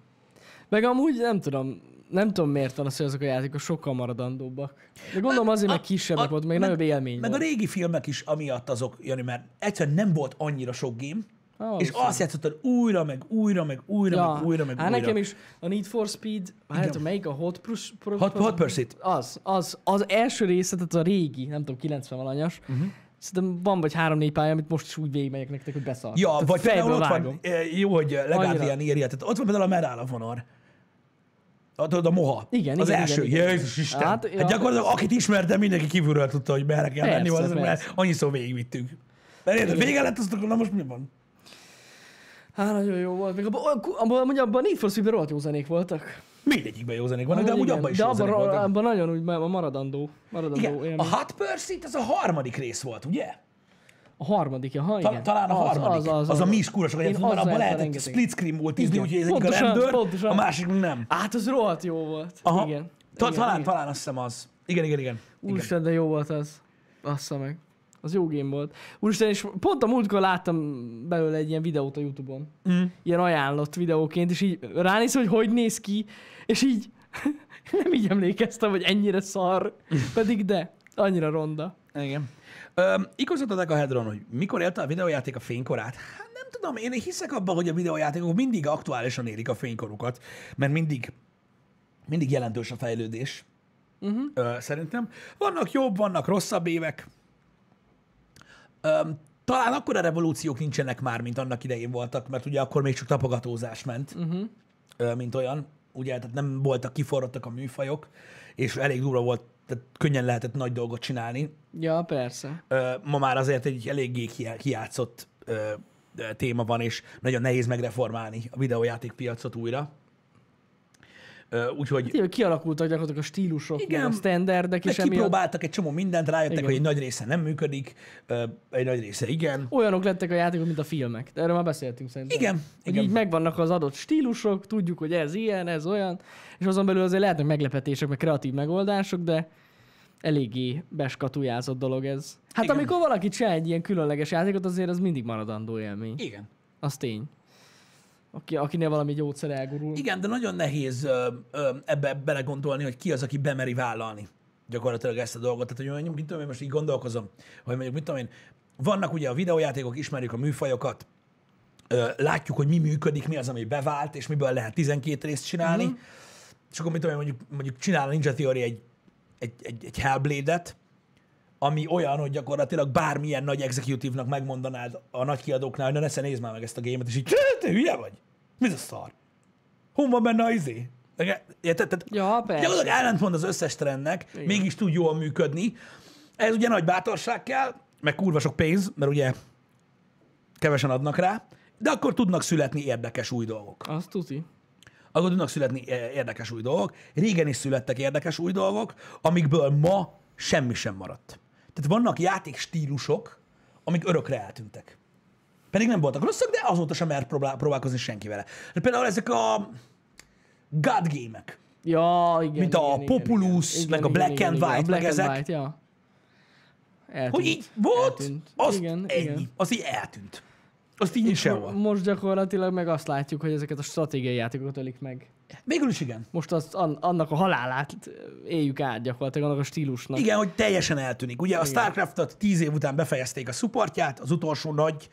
Meg amúgy nem tudom, nem tudom miért van az, hogy azok a játékok sokkal maradandóbbak. De gondolom azért, meg a- kisebbek a- volt, még meg- nagyobb élmény Meg a volt. régi filmek is amiatt azok, Jani, mert egyszerűen nem volt annyira sok game, Ah, és azt játszottad újra, meg újra, meg újra, meg újra, meg hát újra. nekem is a Need for Speed, hát melyik a Hot, Purs, Pro, Hot, Hot Pursuit. Az, az, az első része, tehát a régi, nem tudom, 90 valanyas, uh-huh. Szerintem van vagy három-négy pálya, amit most is úgy végigmegyek nektek, hogy beszar. Ja, Tehát vagy például ott vágom. van, eh, jó, hogy Legádian Annyira. írja, tehát ott van például a Medal of Honor. A, tudod, a moha. Igen, az igen, első. igen. Jézus Isten. Hát, Hát, ja. gyakorlatilag akit ismertem, mindenki kívülről tudta, hogy merre kell menni, mert annyiszor végigvittünk. Mert érted, vége lett, azt akkor na most mi van? Hát nagyon jó volt. Még abban, abban, abban, abban a Need for Speed-ben rohadt jó zenék voltak. Mindegyikben jó zenék vannak, de úgy igen, abban is de jó abban, zenék voltak. abban nagyon úgy ma- maradandó. maradandó Igen, élmény. a Hot Pursuit az a harmadik rész volt, ugye? A harmadik, ha Ta- igen. talán a harmadik. Az, az, a mi skúrosok, hogy Én abban azzal lehetett rengeteg. split screen volt ízni, úgyhogy ez egyik a pontosan, rendőr, pontosan. a másik nem. Hát az rohadt jó volt. Aha. Igen. Ta- igen, talán, igen. talán azt hiszem az. Igen, igen, igen. Úristen, de jó volt az. Bassza meg. Az jó game volt. Úristen, és pont a múltkor láttam belőle egy ilyen videót a Youtube-on. Mm. Ilyen ajánlott videóként, és így ránéz, hogy hogy néz ki, és így [LAUGHS] nem így emlékeztem, hogy ennyire szar, [LAUGHS] pedig de, annyira ronda. Igen. Öm, igazatodak a Hedron, hogy mikor élte a videójáték a fénykorát? Hát nem tudom, én hiszek abban, hogy a videójátékok mindig aktuálisan érik a fénykorukat, mert mindig, mindig jelentős a fejlődés. Uh-huh. Szerintem. Vannak jobb, vannak rosszabb évek. Öm, talán akkor a revolúciók nincsenek már, mint annak idején voltak, mert ugye akkor még csak tapogatózás ment, Uh-huh. mint olyan. Ugye, tehát nem voltak, kiforrottak a műfajok, és elég durva volt, tehát könnyen lehetett nagy dolgot csinálni. Ja, persze. Ma már azért egy eléggé ki- kijátszott ö, ö, téma van, és nagyon nehéz megreformálni a videójáték piacot újra. Úgyhogy Tényleg kialakultak gyakorlatilag a stílusok, Igen. a standardek, emiatt kipróbáltak egy csomó mindent, rájöttek, Igen. hogy egy nagy része nem működik, egy nagy része igen. olyanok lettek a játékok, mint a filmek. De erről már beszéltünk szerintem. Igen, Hogy igen. így megvannak az adott stílusok, tudjuk, hogy ez ilyen, ez olyan, és azon belül azért lehetnek meglepetések, meg kreatív megoldások, de eléggé beskatujázott dolog ez. Hát Igen. amikor valaki csinál egy ilyen különleges játékot, azért az mindig maradandó élmény. Igen. Az tény. Aki, akinél valami gyógyszer elgurul. Igen, de nagyon nehéz ö, ö, ebbe belegondolni, hogy ki az, aki bemeri vállalni gyakorlatilag ezt a dolgot. Tehát, hogy mondjuk, mit tudom én, most így gondolkozom, hogy mondjuk, mit tudom én, vannak ugye a videójátékok, ismerjük a műfajokat, ö, látjuk, hogy mi működik, mi az, ami bevált, és miből lehet 12 részt csinálni, mm-hmm. és akkor mit tudom én, mondjuk, mondjuk csinál a Ninja Theory egy, egy, egy, egy Hellblade-et, ami olyan, hogy gyakorlatilag bármilyen nagy executívnak megmondanád a nagy kiadóknál, hogy na nesze nézd már meg ezt a gémet, és így, te hülye vagy? Mi a szar? Hol van benne a izé? Tehát Ja, persze. Ellentmond az összes trendnek, Igen. mégis tud jól működni. Ez ugye nagy bátorság kell, meg kurva sok pénz, mert ugye kevesen adnak rá, de akkor tudnak születni érdekes új dolgok. Azt tuti. Akkor tudnak születni eh, érdekes új dolgok. Régen is születtek érdekes új dolgok, amikből ma semmi sem maradt. Tehát vannak játékstílusok, amik örökre eltűntek. Pedig nem voltak rosszak, de azóta sem mert próbál, próbálkozni senki vele. De például ezek a God game-ek. Ja, igen. Mint a igen, igen, Populous, igen. meg a Black and A White, Black meg and ezek. White, ja. Eltűnt. Hogy így volt, Eltűnt. az igen, ennyi. igen. Az így eltűnt. Azt így És sehol. mo- most gyakorlatilag meg azt látjuk, hogy ezeket a stratégiai játékokat ölik meg. Végül is igen. Most an, annak a halálát éljük át gyakorlatilag, annak a stílusnak. Igen, hogy teljesen eltűnik. Ugye a Starcraft-ot tíz év után befejezték a supportját, az utolsó nagy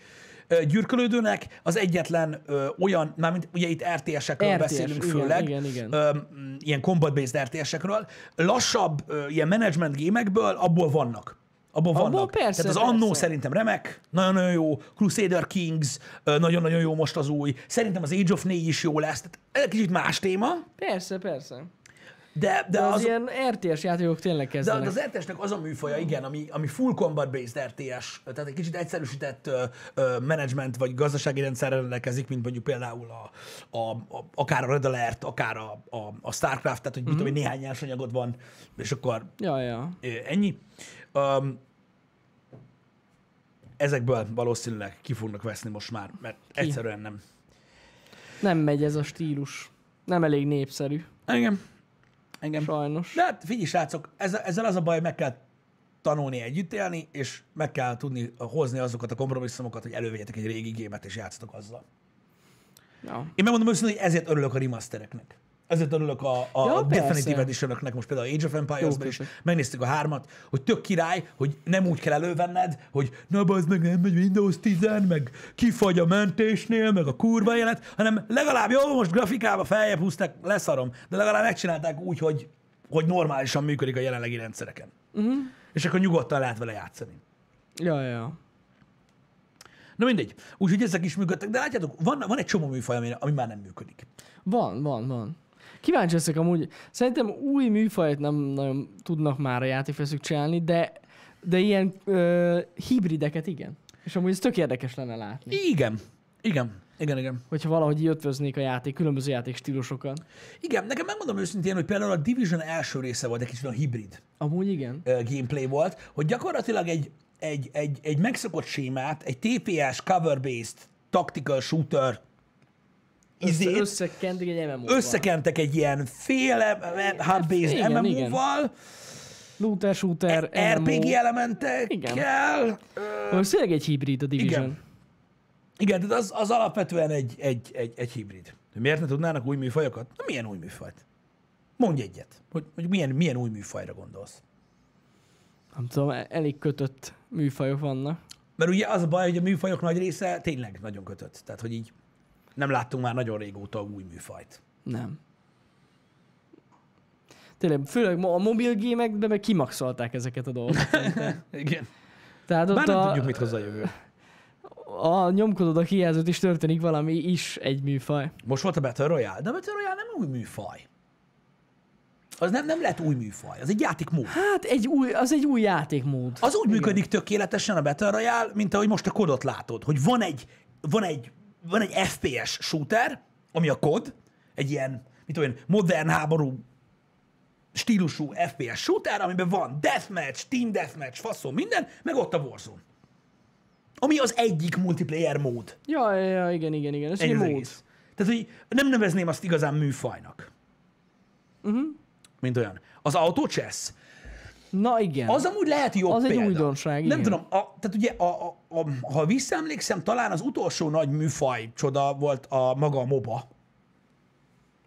ö, gyűrkölődőnek, az egyetlen ö, olyan, mármint ugye itt RTS-ekről RTS, beszélünk igen, főleg, igen, igen. Ö, ilyen combat-based RTS-ekről, lassabb ö, ilyen management gémekből abból vannak. Abból Abból vannak. persze, Tehát az annó persze. szerintem remek, nagyon-nagyon jó, Crusader Kings, nagyon-nagyon jó most az új, szerintem az Age of 4 is jó lesz, tehát ez egy kicsit más téma, Persze, persze. de, de, De az, az, ilyen RTS játékok tényleg de, kezdenek. de az RTS-nek az a műfaja, igen, ami, ami full combat-based RTS, tehát egy kicsit egyszerűsített ö, ö, management vagy gazdasági rendszerrel rendelkezik, mint mondjuk például a, a, a, akár a Red Alert, akár a, a, a Starcraft, tehát hogy, mm-hmm. tudom, hogy néhány nyersanyagod van, és akkor Ja, ja. ennyi. Um, ezekből valószínűleg ki fognak veszni most már, mert egyszerűen nem. Nem megy ez a stílus. Nem elég népszerű, Igen. Igen. sajnos. De hát figyelj, srácok, ezzel, ezzel az a baj, meg kell tanulni együtt élni, és meg kell tudni hozni azokat a kompromisszumokat, hogy elővegyetek egy régi gémet, és játszatok azzal. Ja. Én megmondom őszintén, hogy ezért örülök a remastereknek. Ezért örülök a, a Ja, Definitive. Edition-öknek, most például Age of Empires-ben is megnéztük a hármat, hogy tök király, hogy nem úgy kell elővenned, hogy na bazd meg nem megy Windows 10, meg kifagy a mentésnél, meg a kurva élet, hanem legalább jó, most grafikába feljebb húzták, leszarom, de legalább megcsinálták úgy, hogy, hogy normálisan működik a jelenlegi rendszereken. Uh-huh. És akkor nyugodtan lehet vele játszani. Ja, ja. Na mindegy. Úgyhogy ezek is működtek, de látjátok, van, van egy csomó műfaj, ami, ami már nem működik. Van, van, van. Kíváncsi leszek amúgy. Szerintem új műfajt nem nagyon tudnak már a játékfeszük csinálni, de, de ilyen ö, hibrideket igen. És amúgy ez tök érdekes lenne látni. Igen. Igen. Igen, igen. Hogyha valahogy ötvöznék a játék, különböző játékstílusokat. Igen, nekem megmondom őszintén, hogy például a Division első része volt egy kicsit olyan hibrid Amúgy igen. gameplay volt, hogy gyakorlatilag egy, egy, egy, egy megszokott sémát, egy TPS cover-based tactical shooter Össze, izét, összekentik egy MMO-val. összekentek egy ilyen fél hard-based Igen, MMO-val, Looter, shooter, RPG MMO. elementekkel. Most tényleg egy hibrid a Division. Igen. Igen, tehát az, az alapvetően egy, egy, egy, egy hibrid. Miért ne tudnának új műfajokat? Na, milyen új műfajt? Mondj egyet, hogy, hogy milyen, milyen új műfajra gondolsz. Nem tudom, elég kötött műfajok vannak. Mert ugye az a baj, hogy a műfajok nagy része tényleg nagyon kötött. Tehát, hogy így nem láttunk már nagyon régóta új műfajt. Nem. Tényleg, főleg a mobil gémekben meg kimaxolták ezeket a dolgokat. [LAUGHS] Igen. Tehát ott Bár nem a, tudjuk, mit hoz a jövő. a nyomkodod a kijelzőt, és történik valami is egy műfaj. Most volt a Battle Royale, de a Battle Royale nem új műfaj. Az nem, nem lett új műfaj, az egy játékmód. Hát egy új, az egy új játékmód. Az úgy működik tökéletesen a Battle Royale, mint ahogy most a kodot látod, hogy van egy, van egy, van egy FPS shooter, ami a kod, egy ilyen, mit tudom én, modern háború stílusú FPS shooter, amiben van deathmatch, team deathmatch, faszom, minden, meg ott a Warzone. Ami az egyik multiplayer mód. Ja, ja, igen, igen, igen. Ez egy mód. egész. Tehát, hogy nem nevezném azt igazán műfajnak. Uh-huh. Mint olyan. Az Auto Chess, Na igen. az amúgy lehet jobb Az egy példa. újdonság, Nem igen. tudom, a, tehát ugye, a, a, a, ha visszaemlékszem, talán az utolsó nagy műfaj csoda volt a maga a MOBA.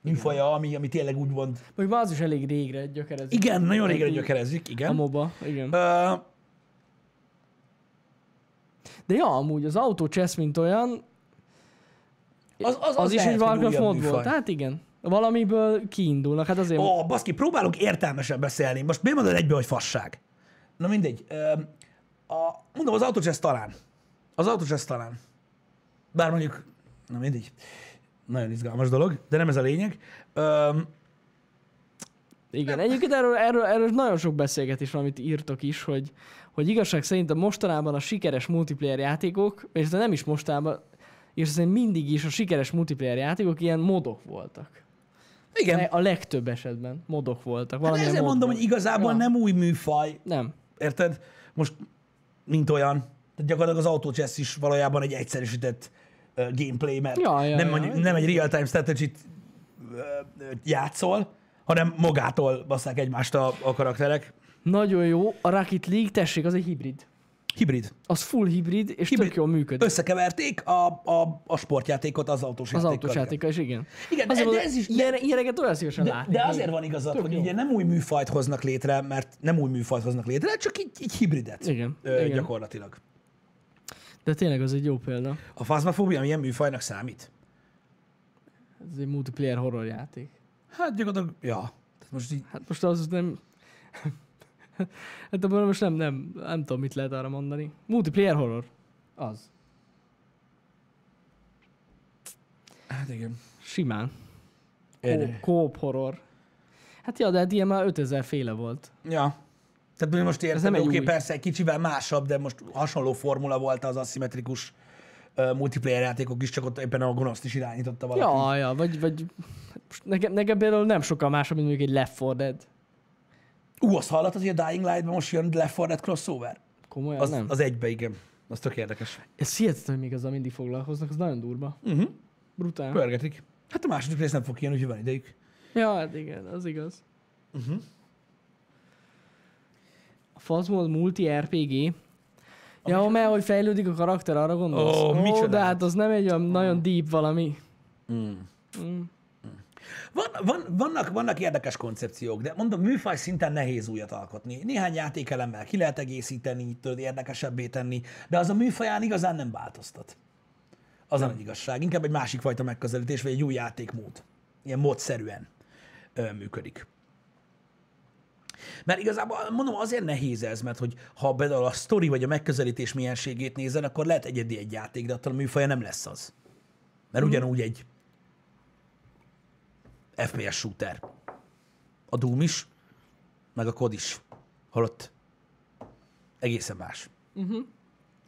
Műfaja, ami, ami tényleg úgy. Vagy már az is elég régre gyökerezik. Igen, nagyon régre gyökerezik, A igen. MOBA, igen. Ö, De ja, amúgy az Auto Chess, mint olyan, az, az, az, az, is lehet, egy Warcraft műfaj. volt. Hát igen. Valamiből kiindulnak. Hát azért... Ó, baszki, próbálunk értelmesen beszélni. Most miért mondod egybe, hogy fasság? Na mindegy. A, mondom, az autocsesz talán. Az autocsesz talán. Bár mondjuk, na mindegy. Nagyon izgalmas dolog, de nem ez a lényeg. Ö, Igen, egyébként erről, erről, erről nagyon sok beszélgetés van, amit írtok is, hogy, hogy igazság szerint a mostanában a sikeres multiplayer játékok, és de nem is mostanában, és szerint mindig is a sikeres multiplayer játékok ilyen modok voltak. Igen. A legtöbb esetben modok voltak. Hát ezért mod mondom, volt. hogy igazából Ja. nem új műfaj, Nem. érted? Most, mint olyan. Tehát gyakorlatilag az autochess is valójában egy egyszerűsített uh, gameplay, mert Ja, ja, nem, ja, mondjuk, igen. nem egy real-time strategy játszol, hanem magától basszák egymást a, a karakterek. Nagyon jó. A Rocket League, tessék, az egy hibrid. Hibrid. Az full hibrid, és Hibrid. tök jól működik. Összekeverték a, a, a sportjátékot az autós Az autós játéka is, igen. Igen, Azért de mondom, ez is- Ilyen, ilyeneket olyan szívesen De, látni. de azért van igazad, Tök hogy jó. ugye nem új műfajt hoznak létre, mert nem új műfajt hoznak létre, csak így, így hibridet. Igen, Ö, igen. Gyakorlatilag. De tényleg az egy jó példa. A fazmafóbia milyen műfajnak számít? Ez egy multiplayer horror játék. Hát gyakorlatilag, ja. Tehát most így, Hát most az nem... [LAUGHS] hát abban most nem, nem, nem tudom, mit lehet arra mondani. Multiplayer horror. Az. hát igen. Simán. Kóp horror. Hát ja, de hát ilyen már 5000 féle volt. Ja. Tehát most értem, oké, új. persze egy kicsivel másabb, de most hasonló formula volt az aszimmetrikus uh, multiplayer játékok is, csak ott éppen a gonoszt is irányította valaki. Ja, ja, vagy, vagy nekem, nekem például nem sokkal másabb, mint mondjuk egy Left 4 Dead. Ú, azt hallottad, hogy a Dying Light-ban most jön Left 4 Dead crossover? Komolyan Az, nem. az egybe, igen. Az tök érdekes. Ez hihetetlen, még azzal mindig foglalkoznak, az nagyon durva. Uh-huh. Brutál. Pörgetik. Hát a második rész nem fog kijönni, úgyhogy van idejük. Ja, hát igen, az igaz. Uh-huh. A Fazmod multi RPG. Ja, mert hogy fejlődik a karakter, arra gondolsz? Ó, micsoda. de hát az nem egy olyan nagyon deep valami. Mm. Mm. Van, van, vannak, vannak érdekes koncepciók, de mondom, műfaj szinten nehéz újat alkotni. Néhány játékelemmel ki lehet egészíteni, tudod érdekesebbé tenni, de az a műfaján igazán nem változtat. Az a nagy igazság. Inkább egy másik fajta megközelítés, vagy egy új játékmód. Ilyen módszerűen ö, működik. Mert igazából mondom, azért nehéz ez, mert hogy ha például a sztori vagy a megközelítés mienségét nézed, akkor lehet egyedi egy játék, de attól a műfaja nem lesz az. Mert ugyanúgy egy FPS shooter. A Doom is, meg a COD is. Holott egészen más. Uh-huh.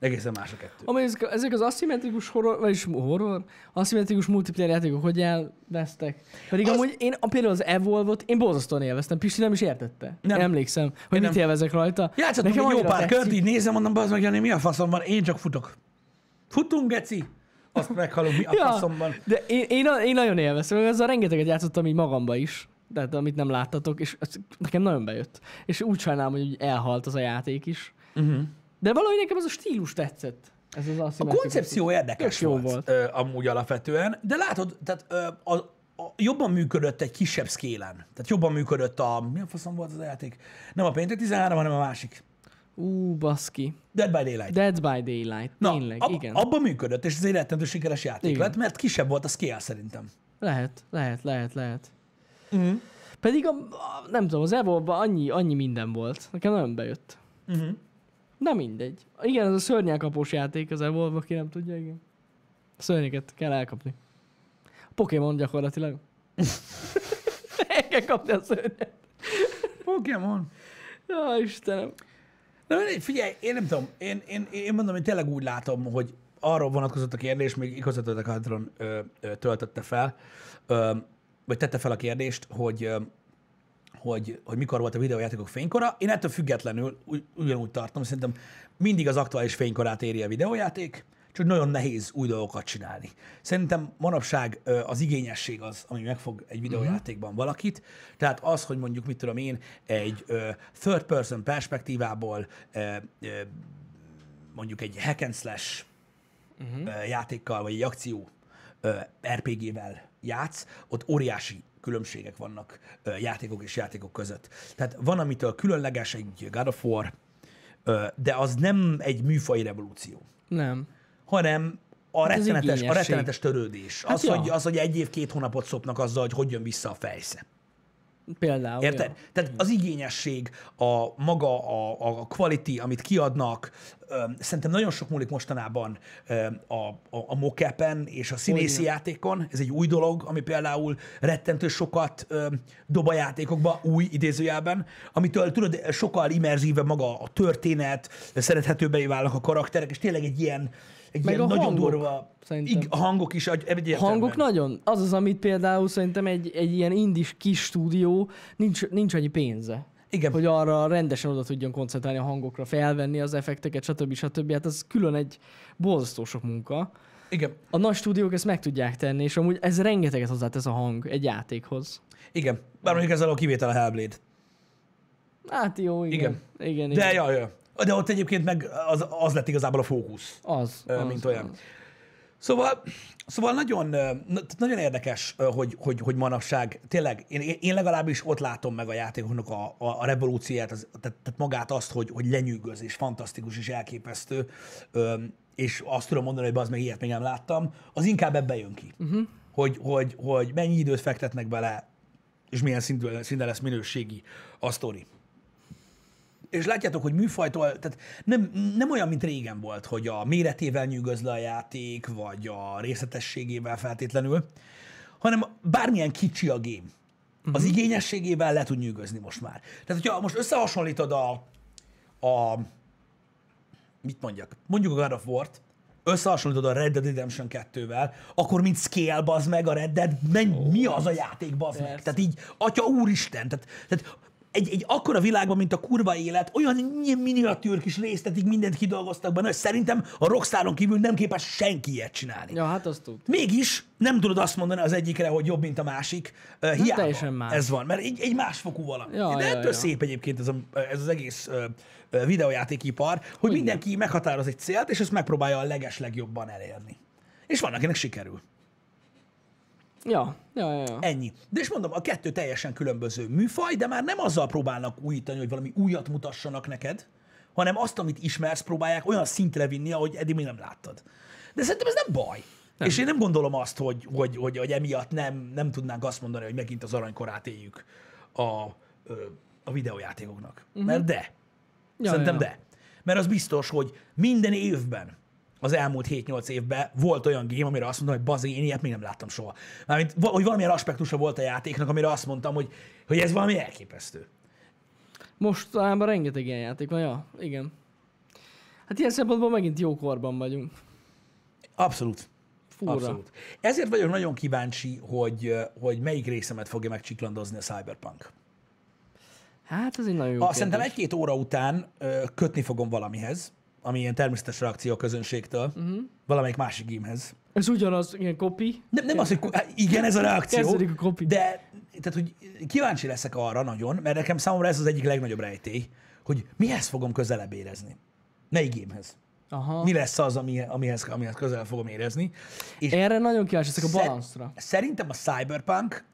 Egészen más a kettő. Amely ezek, ezek az aszimmetrikus horror, vagyis horror, aszimmetrikus multiplayer játékok hogy elvesztek? Pedig Az- amúgy én a, például az Evolve-ot én borzasztóan élveztem. Pisti nem is értette. Nem. Én emlékszem, hogy Én mit nem. élvezek rajta. Játszottam egy jó pár tetszik. kört, így nézem, mondom, az meg Jani, mi a faszom van? Én csak futok. Futunk, geci? Azt meghalom, mi a [LAUGHS] Ja. faszom van? De én, én, én nagyon élveztem, ezzel rengeteget játszottam így magamba is, tehát amit nem láttatok, és ez nekem nagyon bejött. És úgy sajnálom, hogy elhalt az a játék is. Uh-huh. De valahogy nekem az a stílus tetszett. Ez az A koncepció érdekes jó volt, volt. Ö, amúgy alapvetően, de látod, tehát ö, a, a, jobban működött egy kisebb szkélen. Tehát jobban működött a... Mi a faszom volt az a játék? Nem a Péntek 13, hanem a másik. Ú, baszki. Dead by Daylight. Dead by Daylight. Na, Tényleg, ab, igen. abban működött, és ez egy rettentő sikeres játék Igen. lett, mert kisebb volt a scale szerintem. Lehet, lehet, lehet, lehet. Uh-huh. Pedig a, a nem tudom, az evolve annyi, annyi minden volt. Nekem nagyon bejött. Uh-huh. Na mindegy. Igen, ez a szörnyelkapós játék az Evolve, aki nem tudja, igen. A szörnyeket kell elkapni. A Pokémon gyakorlatilag. [LAUGHS] El kell kapni a szörnyet. Pokémon. Ja, Istenem. Na figyelj, én nem tudom, én, én, én mondom, én tényleg úgy látom, hogy arról vonatkozott a kérdés, még igazat a Hadron töltötte fel, ö, vagy tette fel a kérdést, hogy, ö, hogy, hogy mikor volt a videójátékok fénykora. Én ettől függetlenül ugy, ugyanúgy tartom, szerintem mindig az aktuális fénykorát éri a videójáték, csak nagyon nehéz új dolgokat csinálni. Szerintem manapság az igényesség az, ami megfog egy videójátékban valakit. Tehát az, hogy mondjuk, mit tudom én, egy third person perspektívából mondjuk egy hack and slash uh-huh. játékkal, vagy egy akció RPG-vel játsz, ott óriási különbségek vannak játékok és játékok között. Tehát van, amitől különleges egy God of War, de az nem egy műfai revolúció, Nem. Hanem a Hát rettenetes, a rettenetes törődés. Hát az, ja. hogy, az, hogy egy év, két hónapot szopnak azzal, hogy hogy jön vissza a fejsze. Például. Érted? Ja. Tehát az igényesség, a maga, a, a quality, amit kiadnak, öm, szerintem nagyon sok múlik mostanában öm, a, a, a mocapen és a színészi Hogyne. játékon. Ez egy új dolog, ami például rettentő sokat öm, dob a játékokba, új idézőjelben, amitől tudod, sokkal immerzívebb maga a történet, szerethetőbbé válnak a karakterek, és tényleg egy ilyen, egy Meg ilyen a nagyon hangok, durva... szerintem. Ig, hangok is egy, egy Hangok nagyon. Az az, amit például szerintem egy, egy ilyen indis kis stúdió nincs, nincs annyi pénze. Igen. Hogy arra rendesen oda tudjon koncentrálni a hangokra, felvenni az effekteket, stb. stb. Hát ez külön egy borzasztó sok munka. Igen. A nagy stúdiók ezt meg tudják tenni, és amúgy ez rengeteget hozzátesz a hang egy játékhoz. Igen. Bár mondjuk ezzel a kivétel a Hellblade. Hát jó, igen. Igen. Igen, igen. De igen. ja, ja. De ott egyébként meg az, az lett igazából a fókusz, Az, ö, az, mint olyan. Az. Szóval, szóval nagyon, nagyon érdekes, hogy, hogy, hogy manapság, tényleg, én, én legalábbis ott látom meg a játékoknak a, a, a revolúcióját, az, tehát, tehát magát azt, hogy, hogy lenyűgöz, és fantasztikus, és elképesztő, és azt tudom mondani, hogy az meg ilyet még nem láttam, az inkább ebbe jön ki. Uh-huh. Hogy, hogy, hogy mennyi időt fektetnek bele, és milyen szinten lesz minőségi a sztori. És látjátok, hogy műfajtól, tehát nem, nem olyan, mint régen volt, hogy a méretével nyűgöz le a játék, vagy a részletességével feltétlenül, hanem bármilyen kicsi a game. Az igényességével le tud nyűgözni most már. Tehát, hogyha most összehasonlítod a, a mit mondjak, mondjuk a God of War-t, összehasonlítod a Red Dead Redemption 2-vel, akkor mint scale, bazd meg a Red Dead, menj, mi az a játék, bazd meg? Tehát így, atya úristen, tehát, tehát egy, egy akkora világban, mint a kurva élet, olyan miniatűr kis részletig mindent kidolgoztak benne, hogy szerintem a Rockstaron kívül nem képes senki ilyet csinálni. Ja, hát azt tud. Mégis nem tudod azt mondani az egyikre, hogy jobb, mint a másik. Uh, hiába teljesen más. ez van, mert egy, egy másfokú valami. Ja, De ja, ettől ja. szép egyébként ez, a, ez az egész uh, videójátékipar, hogy mindenki meghatároz egy célt, és ezt megpróbálja a leges legjobban elérni. És van, akinek sikerül. Ja, ja, ja. ja. Ennyi. De és mondom, a kettő teljesen különböző műfaj, de már nem azzal próbálnak újítani, hogy valami újat mutassanak neked, hanem azt, amit ismersz, próbálják olyan szintre vinni, ahogy eddig még nem láttad. De szerintem ez nem baj. Nem. És én nem gondolom azt, hogy, hogy, hogy, hogy emiatt nem, nem tudnánk azt mondani, hogy megint az aranykorát éljük a, a videójátékoknak. Uh-huh. Mert de. Ja, Szerintem ja. de. Mert az biztos, hogy minden évben, az elmúlt 7-8 évben volt olyan game, amire azt mondtam, hogy bazeg, én ilyet még nem láttam soha. Mármint, hogy valamilyen aspektusa volt a játéknak, amire azt mondtam, hogy, hogy ez valami elképesztő. Mostanában rengeteg ilyen játék van, ja, igen. Hát ilyen szempontból megint jó korban vagyunk. Abszolút. Fúra. Abszolút. Ezért vagyok nagyon kíváncsi, hogy, hogy melyik részemet fogja megcsiklandozni a Cyberpunk. Hát ez egy nagyon jó A, szerintem egy-két óra után ö, kötni fogom valamihez, ami ilyen természetes reakció a közönségtől, uh-huh. valamelyik másik gamehez. Ez ugyanaz, ilyen kopi. Nem, nem az, hogy hát igen, ez a reakció, Kezdődik a kopi. de tehát, hogy kíváncsi leszek arra nagyon, mert nekem számomra ez az egyik legnagyobb rejtély, hogy mihez fogom közelebb érezni. Melyik gamehez? Aha. Mi lesz az, ami, amihez, amihez közel fogom érezni? És Erre nagyon kíváncsi leszek a balanszra. Szerintem a Cyberpunk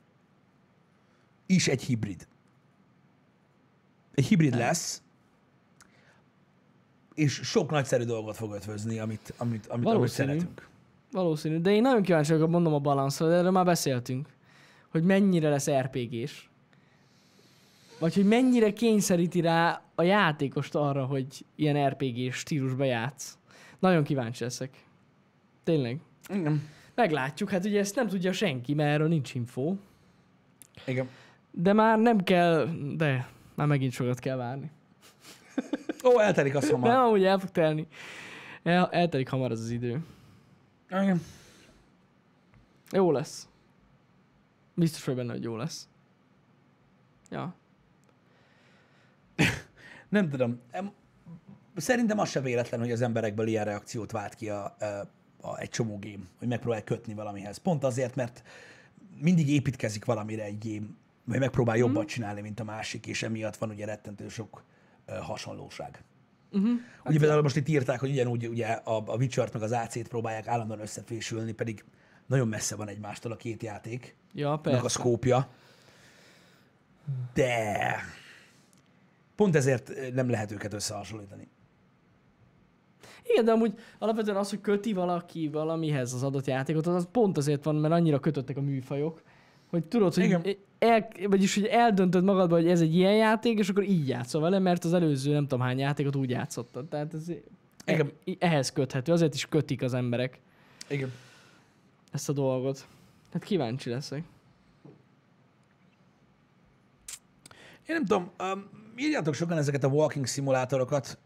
is egy hibrid. Egy hibrid lesz, és sok nagyszerű dolgot fog ötvözni, amit, amit, amit, amit Valószínű. szeretünk. Valószínű. De én nagyon kíváncsi vagyok, mondom a balanszra, de erről már beszéltünk. Hogy mennyire lesz RPG-s. Vagy hogy mennyire kényszeríti rá a játékost arra, hogy ilyen RPG stílusba játsz. Nagyon kíváncsi leszek. Tényleg. Igen. Meglátjuk, hát ugye ezt nem tudja senki, mert erről nincs info. Igen. De már nem kell, de már megint sokat kell várni. [LAUGHS] Ó, eltelik De hamar. amúgy el fog telni. El, eltelik hamar az az idő. Igen. Jó lesz. Biztos vagy benne, hogy jó lesz. Ja. [LAUGHS] Nem tudom. Em, Szerintem az se véletlen, hogy az emberekből ilyen reakciót vált ki a, a, a, egy csomó game, hogy megpróbálj kötni valamihez. Pont azért, mert mindig építkezik valamire egy game, vagy megpróbál jobbat csinálni, mint a másik, és emiatt van ugye rettentő sok hasonlóság. Uh-huh. Ugye például most itt írták, hogy ugyanúgy ugye a, a Witcher-t meg az AC-t próbálják állandóan összefésülni, pedig nagyon messze van egymástól a két játék, Ja, meg a persze. szkópja. De pont ezért nem lehet őket összehasonlítani. Igen, de amúgy alapvetően az, hogy köti valaki valamihez az adott játékot, az pont azért van, mert annyira kötöttek a műfajok, hogy tudod, hogy, Igen. el, vagyis, hogy eldöntöd magadba, hogy ez egy ilyen játék, és akkor így játszol vele, mert az előző nem tudom hány játékot úgy játszottad. Tehát ez Igen. e, ehhez köthető, azért is kötik az emberek Igen. ezt a dolgot. Hát kíváncsi leszek. Én nem tudom, um, írjátok sokan ezeket a walking szimulátorokat.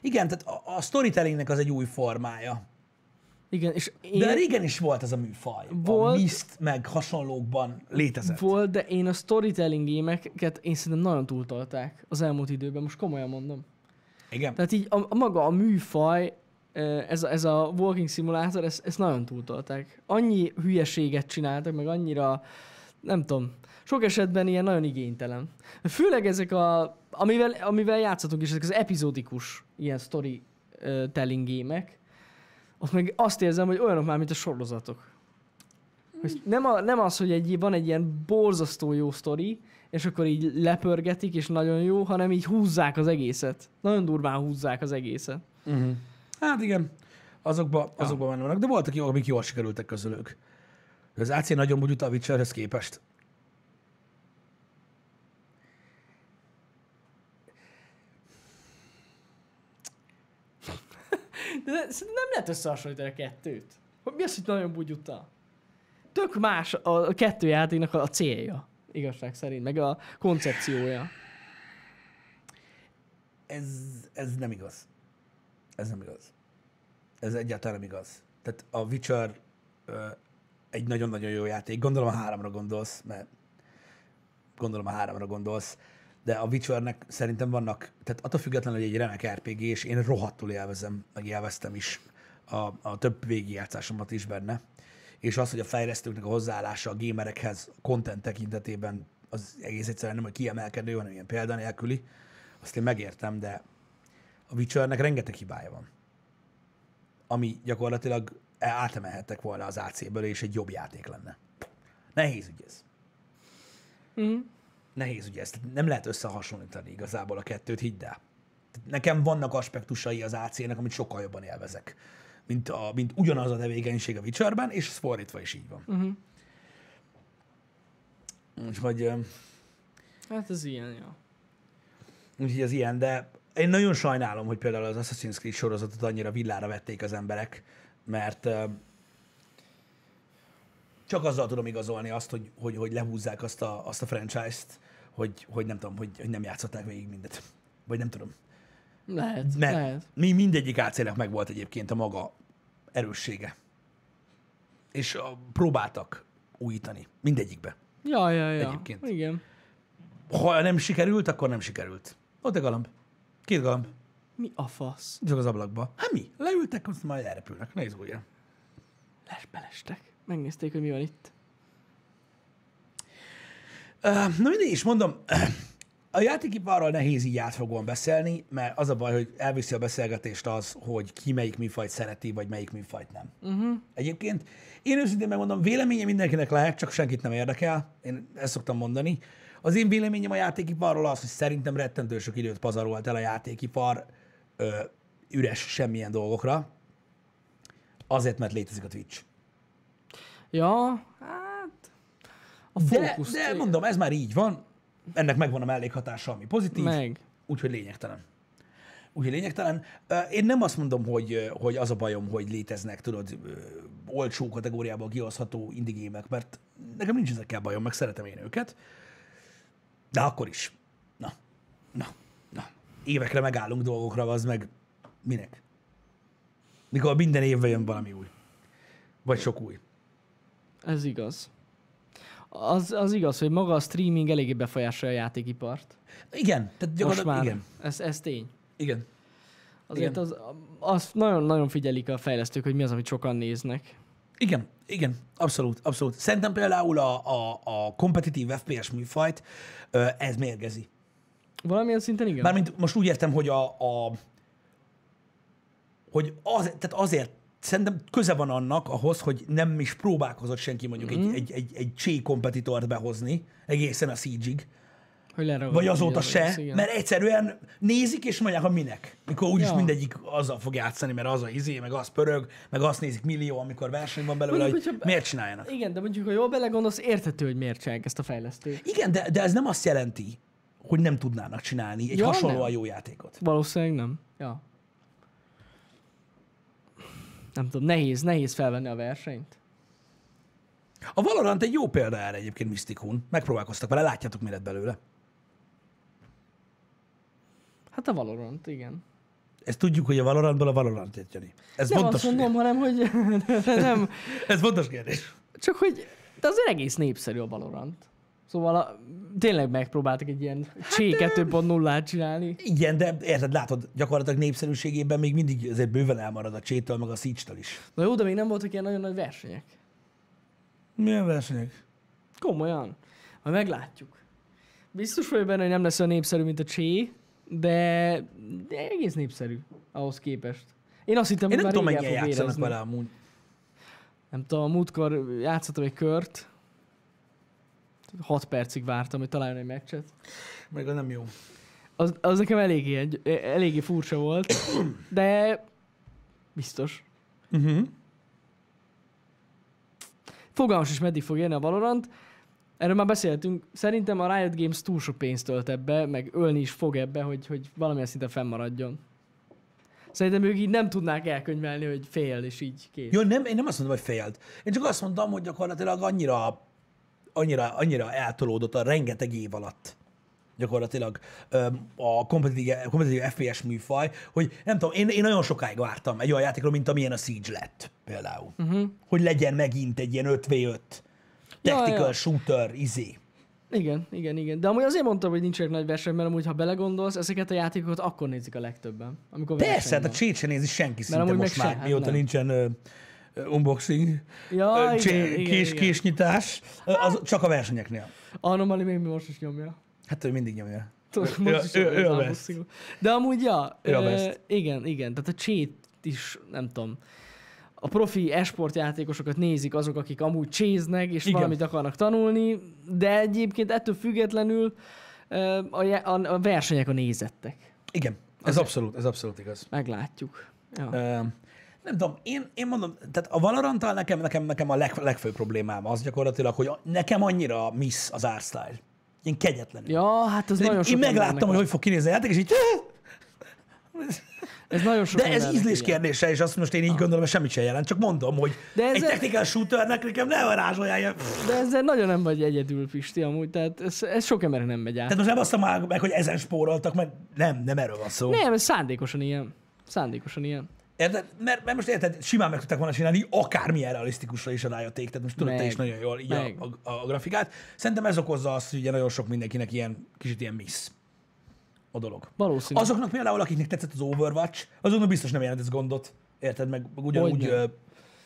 Igen, tehát a, a storytellingnek az egy új formája. Igen, és én... De régen is volt ez a műfaj. Volt. A Myst meg hasonlókban létezett. Volt, de én a storytelling gémeket én szerintem nagyon túltolták az elmúlt időben, most komolyan mondom. Igen. Tehát így a, a maga a műfaj, ez ez a walking simulator, ezt, ezt nagyon túltolták. Annyi hülyeséget csináltak, meg annyira nem tudom, sok esetben ilyen nagyon igénytelen. Főleg ezek a, amivel, amivel játszhatunk is, ezek az epizódikus ilyen story uh, telling gémek, ott meg azt érzem, hogy olyanok már, mint a sorozatok. Hogy nem, a, nem az, hogy egy, van egy ilyen borzasztó jó sztori, és akkor így lepörgetik, és nagyon jó, hanem így húzzák az egészet. Nagyon durván húzzák az egészet. Uh-huh. Hát igen, azokban azokba benne vannak, de voltak jó, amik jól sikerültek közülük. Az AC nagyon bugyuta a Witcherhez képest. De szerintem nem lehet összehasonlítani a kettőt. Mi az, hogy nagyon bugyuta? Tök más a kettő játéknak a célja, igazság szerint, meg a koncepciója. Ez, ez nem igaz. Ez nem igaz. Ez egyáltalán nem igaz. Tehát a Witcher ö, egy nagyon-nagyon jó játék. Gondolom a háromra gondolsz, mert gondolom a háromra gondolsz, de a Witchernek szerintem vannak, tehát attól függetlenül, hogy egy remek RPG, és én rohadtul élvezem, meg élveztem is a, a több végigjátszásomat is benne. És az, hogy a fejlesztőknek a hozzáállása a gamerekhez, a content tekintetében az egész egyszerűen nem hogy kiemelkedő, hanem ilyen példanélküli, azt én megértem, de a Witchernek rengeteg hibája van. Ami gyakorlatilag átemelhettek volna az AC-ből, és egy jobb játék lenne. Nehéz ügy ez. Mhm. Nehéz ügy ez. Tehát nem lehet összehasonlítani igazából a kettőt, hidd el. Nekem vannak aspektusai az AC-nek, amit sokkal jobban élvezek, mint, a, mint ugyanaz a tevékenység a Witcherben, és fordítva is így van. Uh-huh. Úgyhogy, Hát ez ilyen, ja. úgyhogy ez ilyen, de én nagyon sajnálom, hogy például az Assassin's Creed sorozatot annyira villára vették az emberek, mert csak azzal tudom igazolni azt, hogy, hogy, hogy lehúzzák azt a, azt a franchise-t, hogy, hogy nem tudom, hogy, hogy nem játszották végig mindet. Vagy nem tudom. Lehet, Mert lehet. mi mindegyik átszének meg volt egyébként a maga erőssége. És a, próbáltak újítani. Mindegyikbe. Ja, ja, ja. Egyébként. Igen. Ha nem sikerült, akkor nem sikerült. Ott a galamb. Két galamb. Mi a fasz? Csak az ablakba. Hát mi? Leültek, azt majd elrepülnek. Ne izgulja. Les belestek. Megnézték, hogy mi van itt. Uh, na mindig is mondom, [CLEARS THROAT] a játékiparról nehéz így átfogóan beszélni, mert az a baj, hogy elviszi a beszélgetést az, hogy ki melyik műfajt szereti, vagy melyik műfajt nem. Uh-huh. Egyébként én őszintén megmondom, véleménye mindenkinek lehet, csak senkit nem érdekel. Én ezt szoktam mondani. Az én véleményem a játékiparról az, hogy szerintem rettentő sok időt pazarolt el a játékipar ö, üres semmilyen dolgokra. Azért, mert létezik a Twitch. Ja, hát... A De, fókusz... de mondom, ez már így van. Ennek megvan a mellékhatása, ami pozitív. Meg. Úgyhogy lényegtelen. Úgyhogy lényegtelen. Én nem azt mondom, hogy, hogy az a bajom, hogy léteznek, tudod, olcsó kategóriából kihozható indigémek, mert nekem nincs ezekkel bajom, meg szeretem én őket. De akkor is. Na, na, na. Évekre megállunk dolgokra, az meg minek? Mikor minden évben jön valami új. Vagy sok új. Ez igaz. Az, az igaz, hogy maga a streaming eléggé befolyásolja a játékipart. Igen, tehát Most gyakorlatilag már. igen. Ez, ez tény. Igen. Azért Igen. az, azt nagyon-nagyon figyelik a fejlesztők, hogy mi az, amit sokan néznek. Igen, igen, abszolút, abszolút. Szerintem például a, a, a kompetitív FPS műfajt ez mérgezi. Valamilyen szinten igen. Mármint most úgy értem, hogy a, a hogy az, tehát azért szerintem köze van annak ahhoz, hogy nem is próbálkozott senki mondjuk mm. egy, egy, egy, egy csé kompetitort behozni egészen a Siege-ig, hogy leragad, vagy azóta az se, igen. mert egyszerűen nézik és mondják, hogy minek. Mikor úgyis Ja. mindegyik azzal fog játszani, mert az a izé, meg az pörög, meg azt nézik millió, amikor verseny van belőle, Mondjuk, hogy hogyha- miért csináljanak. Igen, de mondjuk, ha jól belegondolsz, érthető, hogy miért csinálják ezt a fejlesztőt. Igen, de, de ez nem azt jelenti, hogy nem tudnának csinálni egy Ja, hasonlóan nem. jó játékot. Valószínűleg nem. Ja. Nem tudom, nehéz, nehéz felvenni a versenyt. A Valorant egy jó példa erre egyébként Mysticun. Megpróbálkoztak vele, látjátok, mi lett belőle. Hát a Valorant, igen. Ezt tudjuk, hogy a Valorantból a Valorant jött, Jani. Ez Nem fontos, azt mondom, hanem hogy [LAUGHS] nem. ez fontos kérdés. Csak hogy de azért egész népszerű a Valorant. Szóval a, tényleg megpróbáltak egy ilyen hát, C 2.0-át csinálni. Igen, de érted, látod, gyakorlatilag népszerűségében még mindig azért bőven elmarad a Csétől, meg a Siege-től is. Na jó, de még nem voltak ilyen nagyon nagy versenyek. Milyen versenyek? Komolyan. Majd meglátjuk. Biztos vagyok benne, hogy nem lesz olyan népszerű, mint a Csé, de, de egész népszerű ahhoz képest. Én azt hittem, Én hogy nem már tudom, mennyien játszanak vele amúgy. Nem tudom, a múltkor játszottam egy kört, 6 percig vártam, hogy találjon egy meccset. Meg az nem jó. Az, az nekem eléggé, eléggé furcsa volt, de biztos. Uh-huh. Fogalmas is meddig fog érni a Valorant. Erről már beszéltünk. Szerintem a Riot Games túl sok pénzt tölt ebbe, meg ölni is fog ebbe, hogy, hogy valamilyen szinten fennmaradjon. Szerintem ők így nem tudnák elkönyvelni, hogy fél, és így kész. Jó, nem, én nem azt mondom, hogy félt. Én csak azt mondtam, hogy gyakorlatilag annyira, annyira, annyira eltolódott a rengeteg év alatt gyakorlatilag a kompetitív, kompetitív FPS műfaj, hogy nem tudom, én, én nagyon sokáig vártam egy olyan játékról, mint amilyen a Siege lett például. Uh-huh. Hogy legyen megint egy ilyen 5v5 tactical Ja, ja. shooter izé. Igen, igen, igen. De amúgy azért mondtam, hogy nincsenek nagy verseny, mert amúgy, ha belegondolsz, ezeket a játékokat akkor nézik a legtöbben. Amikor Persze, hát a csét se nézi senki szinte amúgy most már, se, hát mióta nem. nincsen unboxing, Ja, ö, igen, kés, igen. késnyitás, az csak a versenyeknél. Anomaly még most is nyomja. Hát ő mindig nyomja. Most Ő- ő- ő a best. De amúgy, ja, Ő a best. igen, igen. Tehát a cheat is, nem tudom, a profi esport játékosokat nézik azok, akik amúgy cséznek, és Igen. valamit akarnak tanulni, de egyébként ettől függetlenül a, a, a versenyek a nézettek. Igen, ez abszolút, ez abszolút igaz. Meglátjuk. Ja. Ö, nem tudom, én, én mondom, tehát a Valoranttal nekem, nekem, nekem a leg, legfőbb problémám az gyakorlatilag, hogy a- nekem annyira miss az art style. Én kegyetlenül. ja, hát ez én, nagyon én sok megláttam, hogy hogy fog kinézni a játék, és így... Ez nagyon sok De ez ízlés ilyen. kérdése, és azt most én így gondolom, hogy semmit sem jelent, csak mondom, hogy De egy ezzel- technical shooternek nekem ne varázsolják. De ezzel nagyon nem vagy egyedül, Pisti, amúgy, tehát ez, ez sok embernek nem megy át. Tehát most nem azt mondom meg, hogy ezen spóroltak, mert nem, nem erről van szó. Nem, ez szándékosan ilyen. Szándékosan ilyen. Érted? Mert, mert most érted, simán meg tudták volna csinálni akármilyen realisztikusra is a Take, tehát most tudod te is nagyon jól így a, a, a, grafikát. Szerintem ez okozza azt, hogy ugye nagyon sok mindenkinek ilyen kicsit ilyen miss a dolog. Valószínű. Azoknak például, akiknek tetszett az Overwatch, azoknak biztos nem jelent ez gondot. Érted? Meg ugyanúgy ö,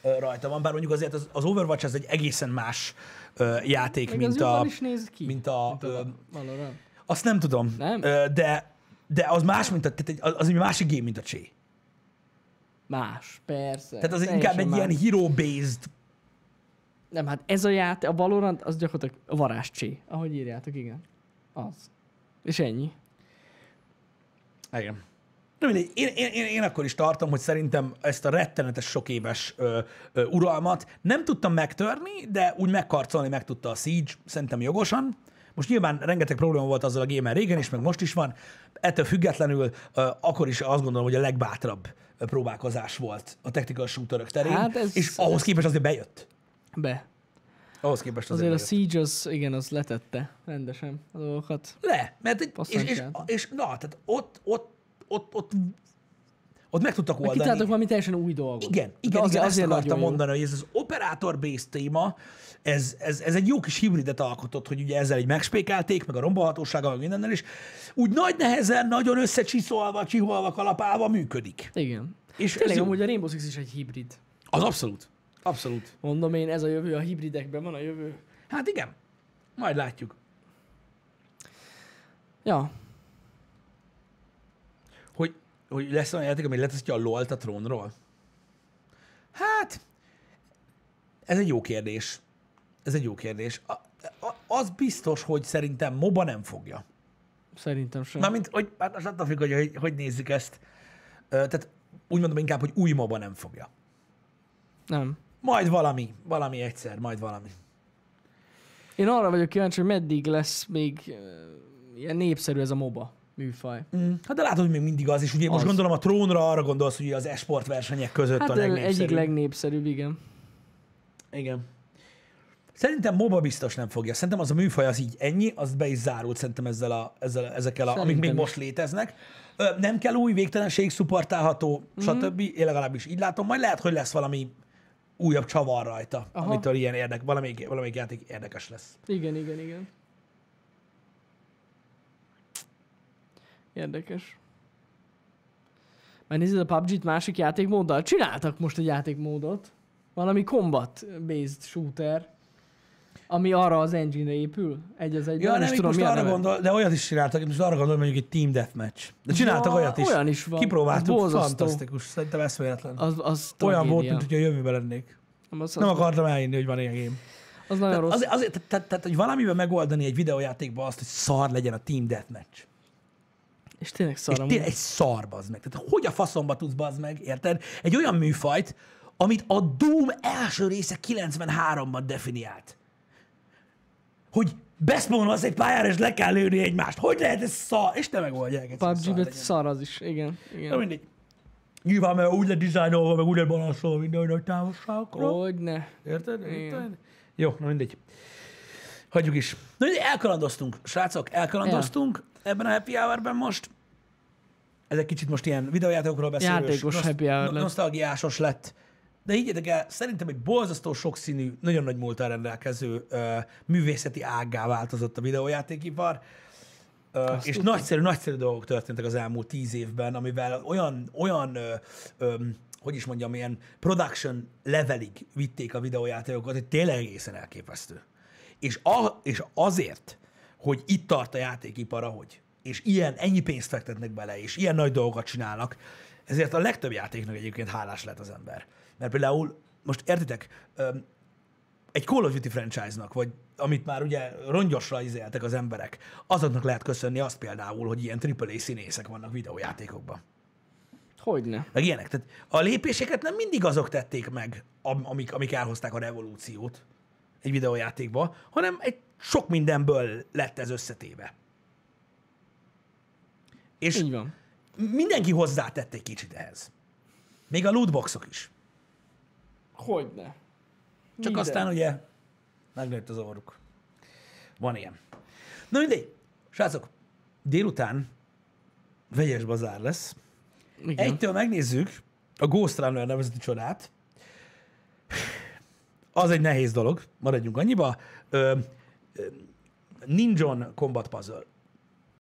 ö, rajta van, bár mondjuk azért az, az Overwatch ez egy egészen más ö, játék, Meg mint az a, is néz ki. mint a, mint ö, a Valorant. azt nem tudom, Nem? Ö, de, de az más, mint a, tehát egy- az egy másik game, mint a Csé. Más, persze. Tehát az inkább egy más. ilyen hero-based Nem, hát ez a játék, a Valorant, az gyakorlatilag a varázscsé, ahogy írjátok, igen. Az. És ennyi. Igen. Na mindegy, én, én, én, én akkor is tartom, hogy szerintem ezt a rettenetes sok éves ö, ö, uralmat nem tudtam megtörni, de úgy megkarcolni meg tudta a Siege, szerintem jogosan. Most nyilván rengeteg probléma volt azzal a gémmel régen is, meg most is van. Ettől függetlenül ö, akkor is azt gondolom, hogy a legbátrabb próbálkozás volt a tactical shooterök terén, Hát ez- és ahhoz képest azért bejött. Be. Ahhoz képest azért, Azért a bejött. Siege az, igen, az letette rendesen a dolgokat. Le, mert egy, és, és, és, na, tehát ott, ott, ott, ott, ott meg tudtak oldani. Kitáltak valami teljesen új dolgot. Igen, igen, azért, igen azért akartam jó. mondani, hogy ez az operátor-based téma, ez, ez, ez egy jó kis hibridet alkotott, hogy ugye ezzel így megspékelték, meg a rombolhatósággal, meg mindennel is. Úgy nagy nehezen, nagyon összecsiszolva, csiholva, kalapálva működik. Igen. És Tényleg amúgy a Rainbow Six is egy hibrid. Az abszolút. Abszolút. Mondom én, ez a jövő, a hibridekben van a jövő. Hát igen. Majd látjuk. Ja, Hogy, hogy lesz olyan játék, ami letesztje a LOL-t a trónról? Hát, ez egy jó kérdés. Ez egy jó kérdés. A, a, az biztos, hogy szerintem MOBA nem fogja. szerintem sem. Mármint, hogy hát az attól függ, hogy, hogy hogy nézzük ezt. Tehát úgy mondom inkább, hogy új MOBA nem fogja. Nem. Majd valami, valami egyszer, majd valami. Én arra vagyok kíváncsi, hogy meddig lesz még ilyen népszerű ez a MOBA műfaj. Mm. Hát de látod, hogy még mindig az, és ugye most Az. gondolom a trónra arra gondolsz, hogy az esport versenyek között Hát a legnépszerűbb. egyik legnépszerűbb, igen. Igen. Szerintem MOBA biztos nem fogja. Szerintem az a műfaj az így ennyi, az be is zárult szerintem ezzel a, ezzel, ezekkel, a, amik Szerintem még is. most léteznek. Ö, nem kell új végtelenség, szuportálható, Mhm. mm. stb. Én legalábbis így látom. Majd lehet, hogy lesz valami újabb csavar rajta. Aha. amitől ilyen érdek, valamelyik, valamelyik játék érdekes lesz. Igen, igen, igen. Érdekes. Már nézed a PUBG-t másik játékmóddal? Csináltak most egy játékmódot. Valami combat-based shooter. Ami arra az engine épül? Egy az egy. Ja, nem, itt most arra gondol, de olyat is csináltak, most arra gondolom, mondjuk egy Team Deathmatch. De csináltak Ja, olyat is. olyan is van. Kipróbáltuk, Borzasztó. fantasztikus. Szerintem eszméletlen. Az, az Olyan volt, tragédia. mint hogyha a jövőben lennék. Az, az, Nem akartam elhinni, hogy van ilyen game. az nagyon rossz. Azért, azért tehát, tehát, tehát, hogy valamiben megoldani egy videójátékban azt, hogy szar legyen a Team Deathmatch. És tényleg És szarom. tényleg egy szar, bazd meg. Tehát hogy a faszomba tudsz, bazd meg, érted? Egy olyan műfajt, amit a Doom első része 93-ban definiált. Hogy beszpónolsz egy pályára, és le kell lőni egymást. Hogy lehet ez szar? És te megoldják hogy szar szar az is. Igen. Na igen. mindegy. Nyilván, mert úgy lett dizájnolva, meg úgy lett balanszolva minden nagy távolságokra. Hogyne. Érted? Érted? Jó, na mindegy. Hagyjuk is. Na elkalandoztunk, srácok, elkalandoztunk ebben a happy hour most. Ez egy kicsit most ilyen videójátékokról beszélős. Játékos happy hour lett. Nosztalgiásos lett. De higgyétek el, szerintem egy borzasztó sokszínű, nagyon nagy múltal rendelkező ö, művészeti ággá változott a videójátékipar. Ö, és tudtam. nagyszerű, nagyszerű dolgok történtek az elmúlt tíz évben, amivel olyan, olyan ö, ö, hogy is mondjam, ilyen production levelig vitték a videójátékokat, hogy tényleg egészen elképesztő. És, a, és azért, hogy itt tart a játékipar, ahogy, és ilyen, ennyi pénzt fektetnek bele, és ilyen nagy dolgokat csinálnak, ezért a legtöbb játéknak egyébként hálás lett az ember. Mert például, most értitek, egy Call of Duty franchise-nak, vagy amit már ugye rongyosra izéltek az emberek, azoknak lehet köszönni azt például, hogy ilyen AAA színészek vannak videójátékokban. Hogyne. Meg ilyenek. Tehát a lépéseket nem mindig azok tették meg, am- amik, amik elhozták a revolúciót egy videójátékba, hanem egy sok mindenből lett ez összetéve. És Így van. mindenki hozzátett egy kicsit ehhez. Még a lootboxok is. Hogyne. Csak Minden. aztán ugye megnőtt az orruk. Van ilyen. Na mindegy. Srácok, délután vegyes bazár lesz. Igen. Egytől megnézzük a Ghost Runner nevezeti csodát. Az egy nehéz dolog, maradjunk annyiba. Ö, ö, Ninjon Combat Puzzle.